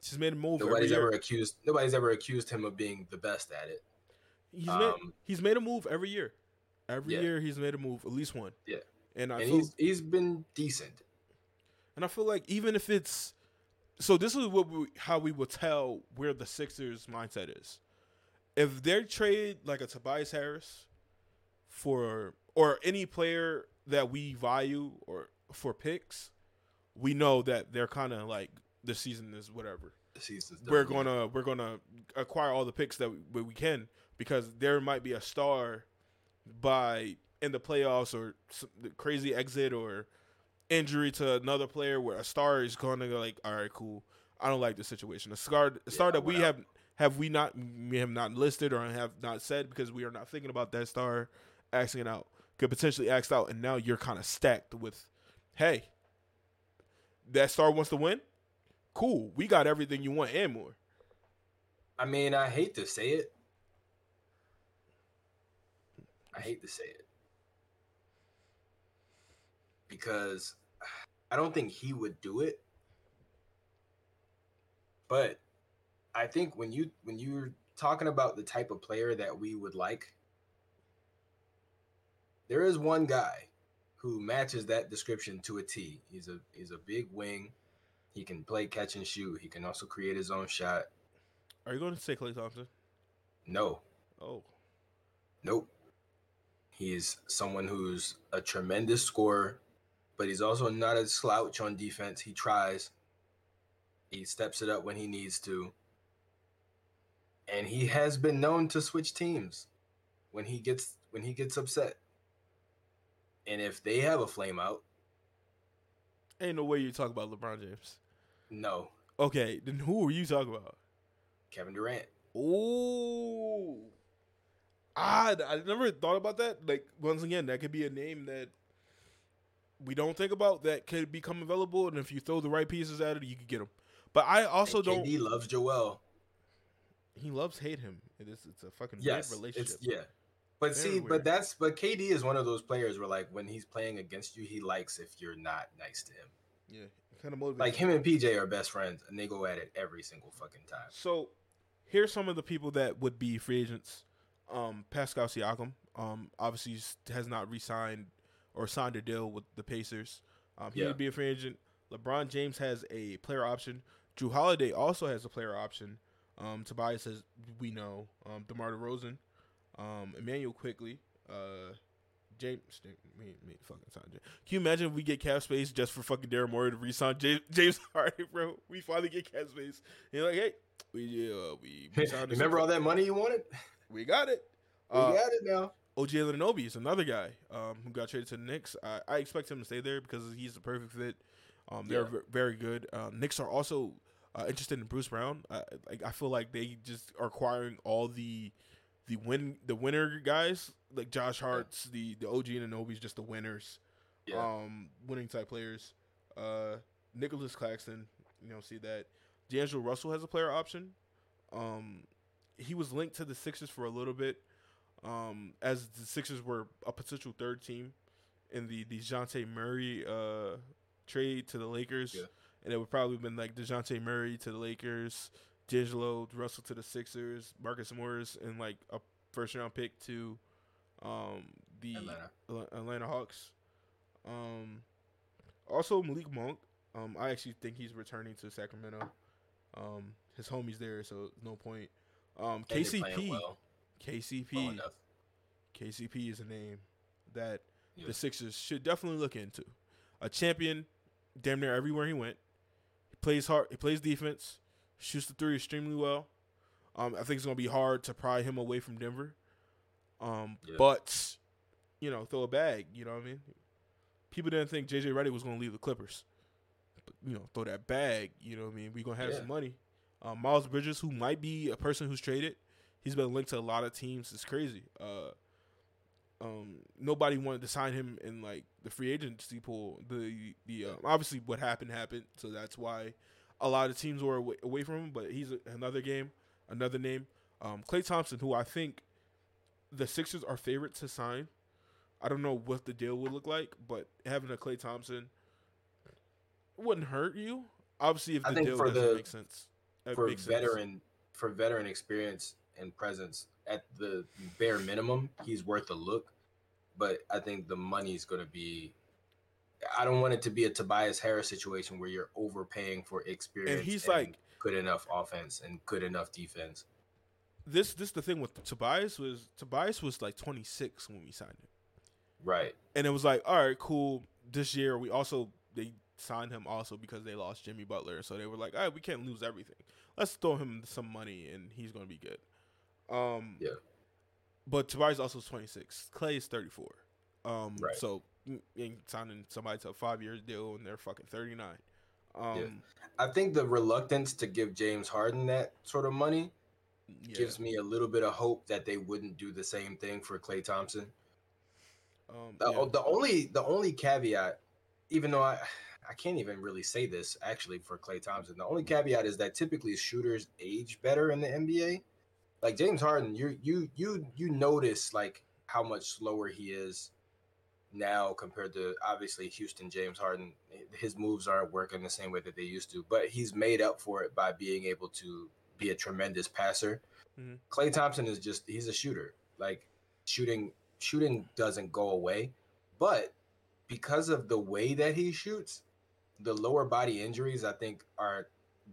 he's made a move every Nobody's year. ever accused. Nobody's ever accused him of being the best at it. He's made Um, he's made a move every year. Every Yeah. year he's made a move, at least one. Yeah. And I and feel he's he's been decent. and I feel like even if it's so this is what we, how we will tell where the Sixers mindset is. If they trade like a Tobias Harris for or any player that we value or for picks, we know that they're kind of like the season is whatever. The season's we're gonna we're gonna acquire all the picks that we, we can because there might be a star by in the playoffs or some crazy exit or injury to another player where a star is gonna go like all right cool. I don't like the situation. A star a star Yeah, that we have have we not we have not listed or have not said because we are not thinking about that star asking it out could potentially ask out and now you're kind of stacked with hey that star wants to win cool we got everything you want and more I mean, I hate to say it. I hate to say it. Because I don't think he would do it. But I think when you when you're talking about the type of player that we would like, there is one guy who matches that description to a T. He's a he's a big wing. He can play catch and shoot. He can also create his own shot. Are you going to say Klay Thompson? No. Oh. Nope. He's someone who's a tremendous scorer, but he's also not a slouch on defense. He tries. He steps it up when he needs to. And he has been known to switch teams when he gets when he gets upset. And if they have a flame out, ain't no way you talk about LeBron James. No. Okay, then who are you talking about? Kevin Durant. Oh. I I never thought about that. Like once again, that could be a name that we don't think about that could become available, and if you throw the right pieces at it, you could get him. But I also and don't. He loves Joel. He loves hate him. It is. It's a fucking yes, relationship. It's, yeah. But Very see, weird. but that's but KD is one of those players where like when he's playing against you, he likes if you're not nice to him. Yeah, kind of motivates. Like him and PJ are best friends, and they go at it every single fucking time. So, here's some of the people that would be free agents. Um, Pascal Siakam, um, obviously has not re-signed or signed a deal with the Pacers. Um, he Yeah. would be a free agent. LeBron James has a player option. Jrue Holiday also has a player option. Um, Tobias says we know. Um, DeMar DeRozan, um, Immanuel Quickley. Uh, James, me, me, fucking sign James. Can you imagine if we get cap space just for fucking Daryl Morey to re-sign James, James Harden, bro? We finally get cap space. And you're like, hey, we uh, we, Remember all that money you wanted? We got it. We Uh, got it now. OG Anunoby is another guy um, who got traded to the Knicks. I, I expect him to stay there because he's the perfect fit. Um, they're Yeah. ve- very good. Uh, Knicks are also uh, interested in Bruce Brown. I, like I feel like they just are acquiring all the the win the winner guys like Josh Hart's the the OG Anunoby's just the winners. Yeah. Um, winning type players. Uh, Nicolas Claxton, you know, see that. D'Angelo Russell has a player option. Um, he was linked to the Sixers for a little bit, um, as the Sixers were a potential third team in the Dejounte Murray uh, trade to the Lakers, Yeah. and it would probably have been like Dejounte Murray to the Lakers, D'Angelo Russell to the Sixers, Marcus Morris, and like a first round pick to um, the Atlanta. Atlanta Hawks. Um, also Malik Monk. Um, I actually think he's returning to Sacramento. Um, his homie's there, so no point. Um, And they're playing KCP, well, KCP, well. KCP is a name that Yeah. the Sixers should definitely look into. A champion, damn near everywhere he went. He plays hard. He plays defense. Shoots the three extremely well. Um, I think it's gonna be hard to pry him away from Denver. Um, Yeah. but you know, throw a bag. You know what I mean? People didn't think JJ Redick was gonna leave the Clippers, but you know, throw that bag. You know what I mean? We gonna have Yeah. some money. Um, Miles Bridges, who might be a person who's traded, he's been linked to a lot of teams. It's crazy. Uh, um, nobody wanted to sign him in like the free agency pool. The the um, obviously what happened happened, so that's why a lot of teams were away, away from him. But he's a, another game, another name. Um, Klay Thompson, who I think the Sixers are favorite to sign. I don't know what the deal would look like, but having a Klay Thompson wouldn't hurt you. Obviously, if the deal doesn't the- make sense, for makes sense. veteran for veteran experience and presence at the bare minimum he's worth a look but i think the money is going to be i don't want it to be a tobias harris situation where you're overpaying for experience And he's like- good enough offense and good enough defense this. This the thing with Tobias was Tobias was like 26 when we signed him. right and it was like, all right, cool. This year, we also they signed him also because they lost Jimmy Butler, so they were like, all right, we can't lose everything. Let's throw him some money, and he's gonna be good. Um, Yeah. But Tobias also is 26. Klay is 34. Um, Right. so signing somebody to a five year deal, and they're fucking 39. Um, i think the reluctance to give james harden that sort of money yeah. gives me a little bit of hope that they wouldn't do the same thing for klay thompson um, The, yeah. the only the only caveat, even though I I can't even really say this actually for Klay Thompson, the only caveat is that typically shooters age better in the NBA. Like James Harden, you you you you notice like how much slower he is now compared to obviously Houston James Harden. His moves aren't working the same way that they used to, but he's made up for it by being able to be a tremendous passer. Mhm. Klay Thompson is just he's a shooter. Like shooting shooting doesn't go away, but because of the way that he shoots, the lower body injuries I think are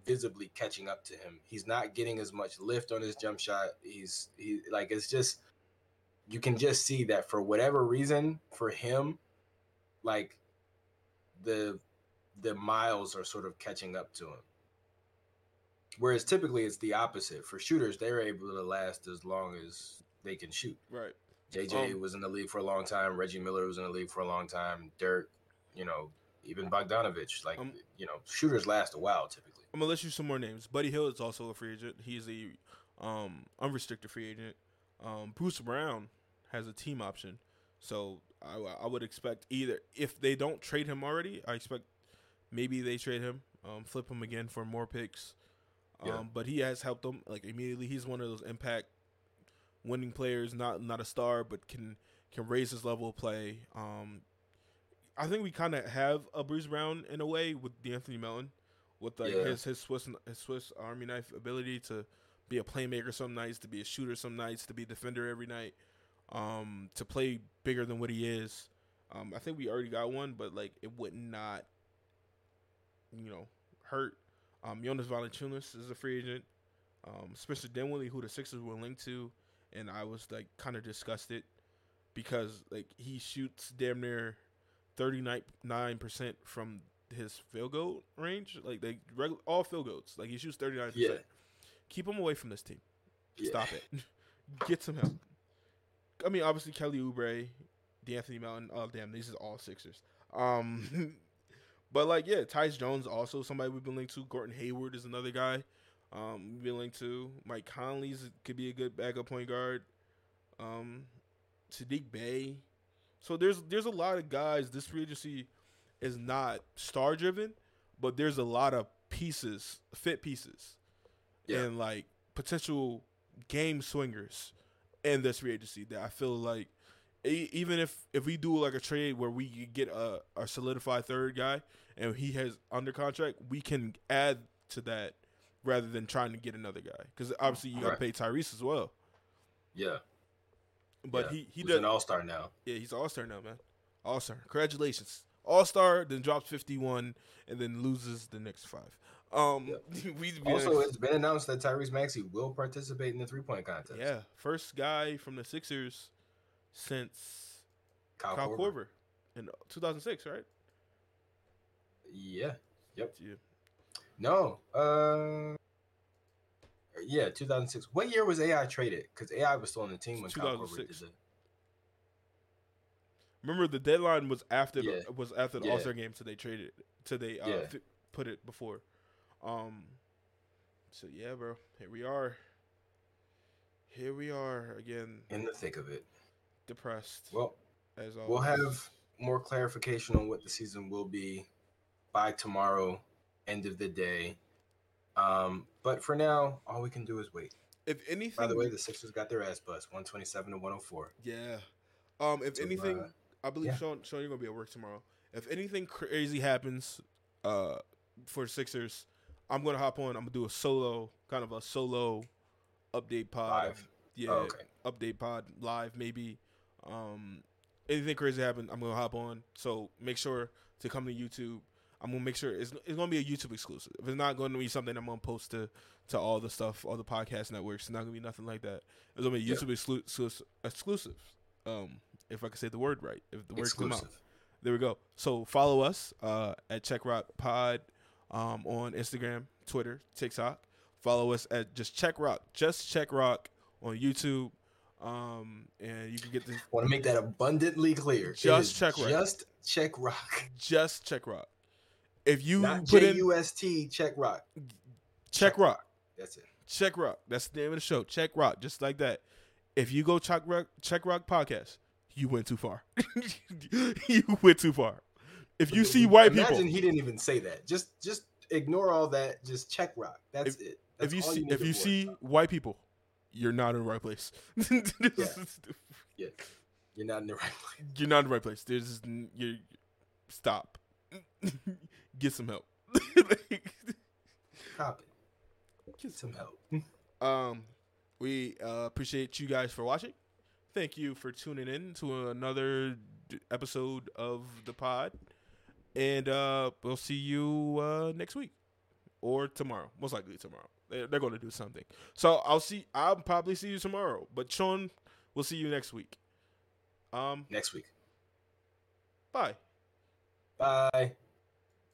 visibly catching up to him. He's not getting as much lift on his jump shot. He's he like it's just you can just see that for whatever reason for him like the the miles are sort of catching up to him. Whereas typically it's the opposite. For shooters, they're able to last as long as they can shoot. Right. JJ um, was in the league for a long time. Reggie Miller was in the league for a long time. Dirk, you know, even Bogdanovich. Like, um, you know, shooters last a while typically. I'm gonna list you some more names. Buddy Hield is also a free agent. He's a um, unrestricted free agent. Um, Bruce Brown has a team option, so I, I, would expect either if they don't trade him already, I expect maybe they trade him, um, flip him again for more picks. Um, yeah. But he has helped them like immediately. He's one of those impact winning players, not not a star, but can can raise his level of play. Um, I think we kind of have a Bruce Brown in a way with Anthony Melton, with like yeah. his his Swiss his Swiss Army knife ability to be a playmaker some nights, to be a shooter some nights, to be a defender every night, um, to play bigger than what he is. Um, I think we already got one, but like it would not, you know, hurt. Um, Jonas Valanciunas is a free agent. Um, Spencer Dinwiddie, who the Sixers were linked to, and I was like kind of disgusted because like he shoots damn near thirty nine percent from his field goal range, like they regular all field goals. Like he shoots thirty nine percent. Keep him away from this team. Yeah. Stop it. Get some help. I mean, obviously Kelly Oubre, De'Anthony Melton. Oh damn, these are all Sixers. Um, but like yeah, Tyus Jones also somebody we've been linked to. Gordon Hayward is another guy. Um, we've been linked to. Mike Conley's could be a good backup point guard. Um, Saddiq Bey. So there's there's a lot of guys. This free agency is not star driven, but there's a lot of pieces, fit pieces, yeah. and like potential game swingers in this free agency that I feel like even if if we do like a trade where we get a, a solidified third guy and he has under contract, we can add to that rather than trying to get another guy because obviously you got to right. pay Tyrese as well. Yeah, but yeah. he he does an all star now. Yeah, he's all star now, man. All star. Congratulations, all star. Then drops fifty one and then loses the next five. Um, we also it's been announced that Tyrese Maxey will participate in the three point contest. Yeah, first guy from the Sixers since Kyle, Kyle Korver. Korver in 2006, right? Yeah. Yep. Yeah. No. Uh. Yeah, 2006. What year was AI traded? Because AI was still on the team when Kyle Korver did it. Remember the deadline was after yeah. the, was after the yeah. All Star game, so they traded, so they uh, yeah. f- put it before. Um. So yeah, bro. Here we are. Here we are again. In the thick of it depressed. Well, as always. we'll have more clarification on what the season will be by tomorrow, end of the day. Um, but for now, all we can do is wait. If anything, by the way, the Sixers got their ass bust, one twenty seven to one hundred four. Yeah. Um, if so, anything, uh, I believe yeah. Sean, Sean, you're gonna be at work tomorrow. If anything crazy happens, uh, for Sixers, I'm gonna hop on. I'm gonna do a solo, kind of a solo update pod. Live. Yeah, oh, okay. update pod live maybe um, anything crazy happen, I'm gonna hop on. So make sure to come to YouTube. I'm gonna make sure it's it's gonna be a YouTube exclusive. If it's not going to be something I'm gonna post to to all the stuff, all the podcast networks, it's not gonna be nothing like that. It's gonna be yeah. YouTube exclu- exclusive. Um, if I can say the word right, if the word come out. There we go. So follow us uh, at Check Rock Pod um, on Instagram, Twitter, TikTok. Follow us at just Check Rock, just Check Rock on YouTube, um, and you can get the. Want to make that abundantly clear. Just check rock. Just check rock. Just check rock. If you Not put J-U-S-T, in check rock. Check, check rock. rock. That's it. Check rock. That's the name of the show. Check rock. Just like that. If you go check rock, check rock podcast, you went too far. you went too far. If you see white Imagine people, Imagine he didn't even say that. Just just ignore all that. Just check rock. That's if, it. That's if you see you if you see white people you're not in the right place. yeah. yeah. You're not in the right place. You're not in the right place. There's you stop. Get some help. Stop it. Get some help. Um we uh, appreciate you guys for watching. Thank you for tuning in to another d- episode of the pod. And uh, we'll see you uh, next week or tomorrow. Most likely tomorrow. They're, they're going to do something. So I'll see. I'll probably see you tomorrow. But Sean, we'll see you next week. Um, Next week. bye. Bye.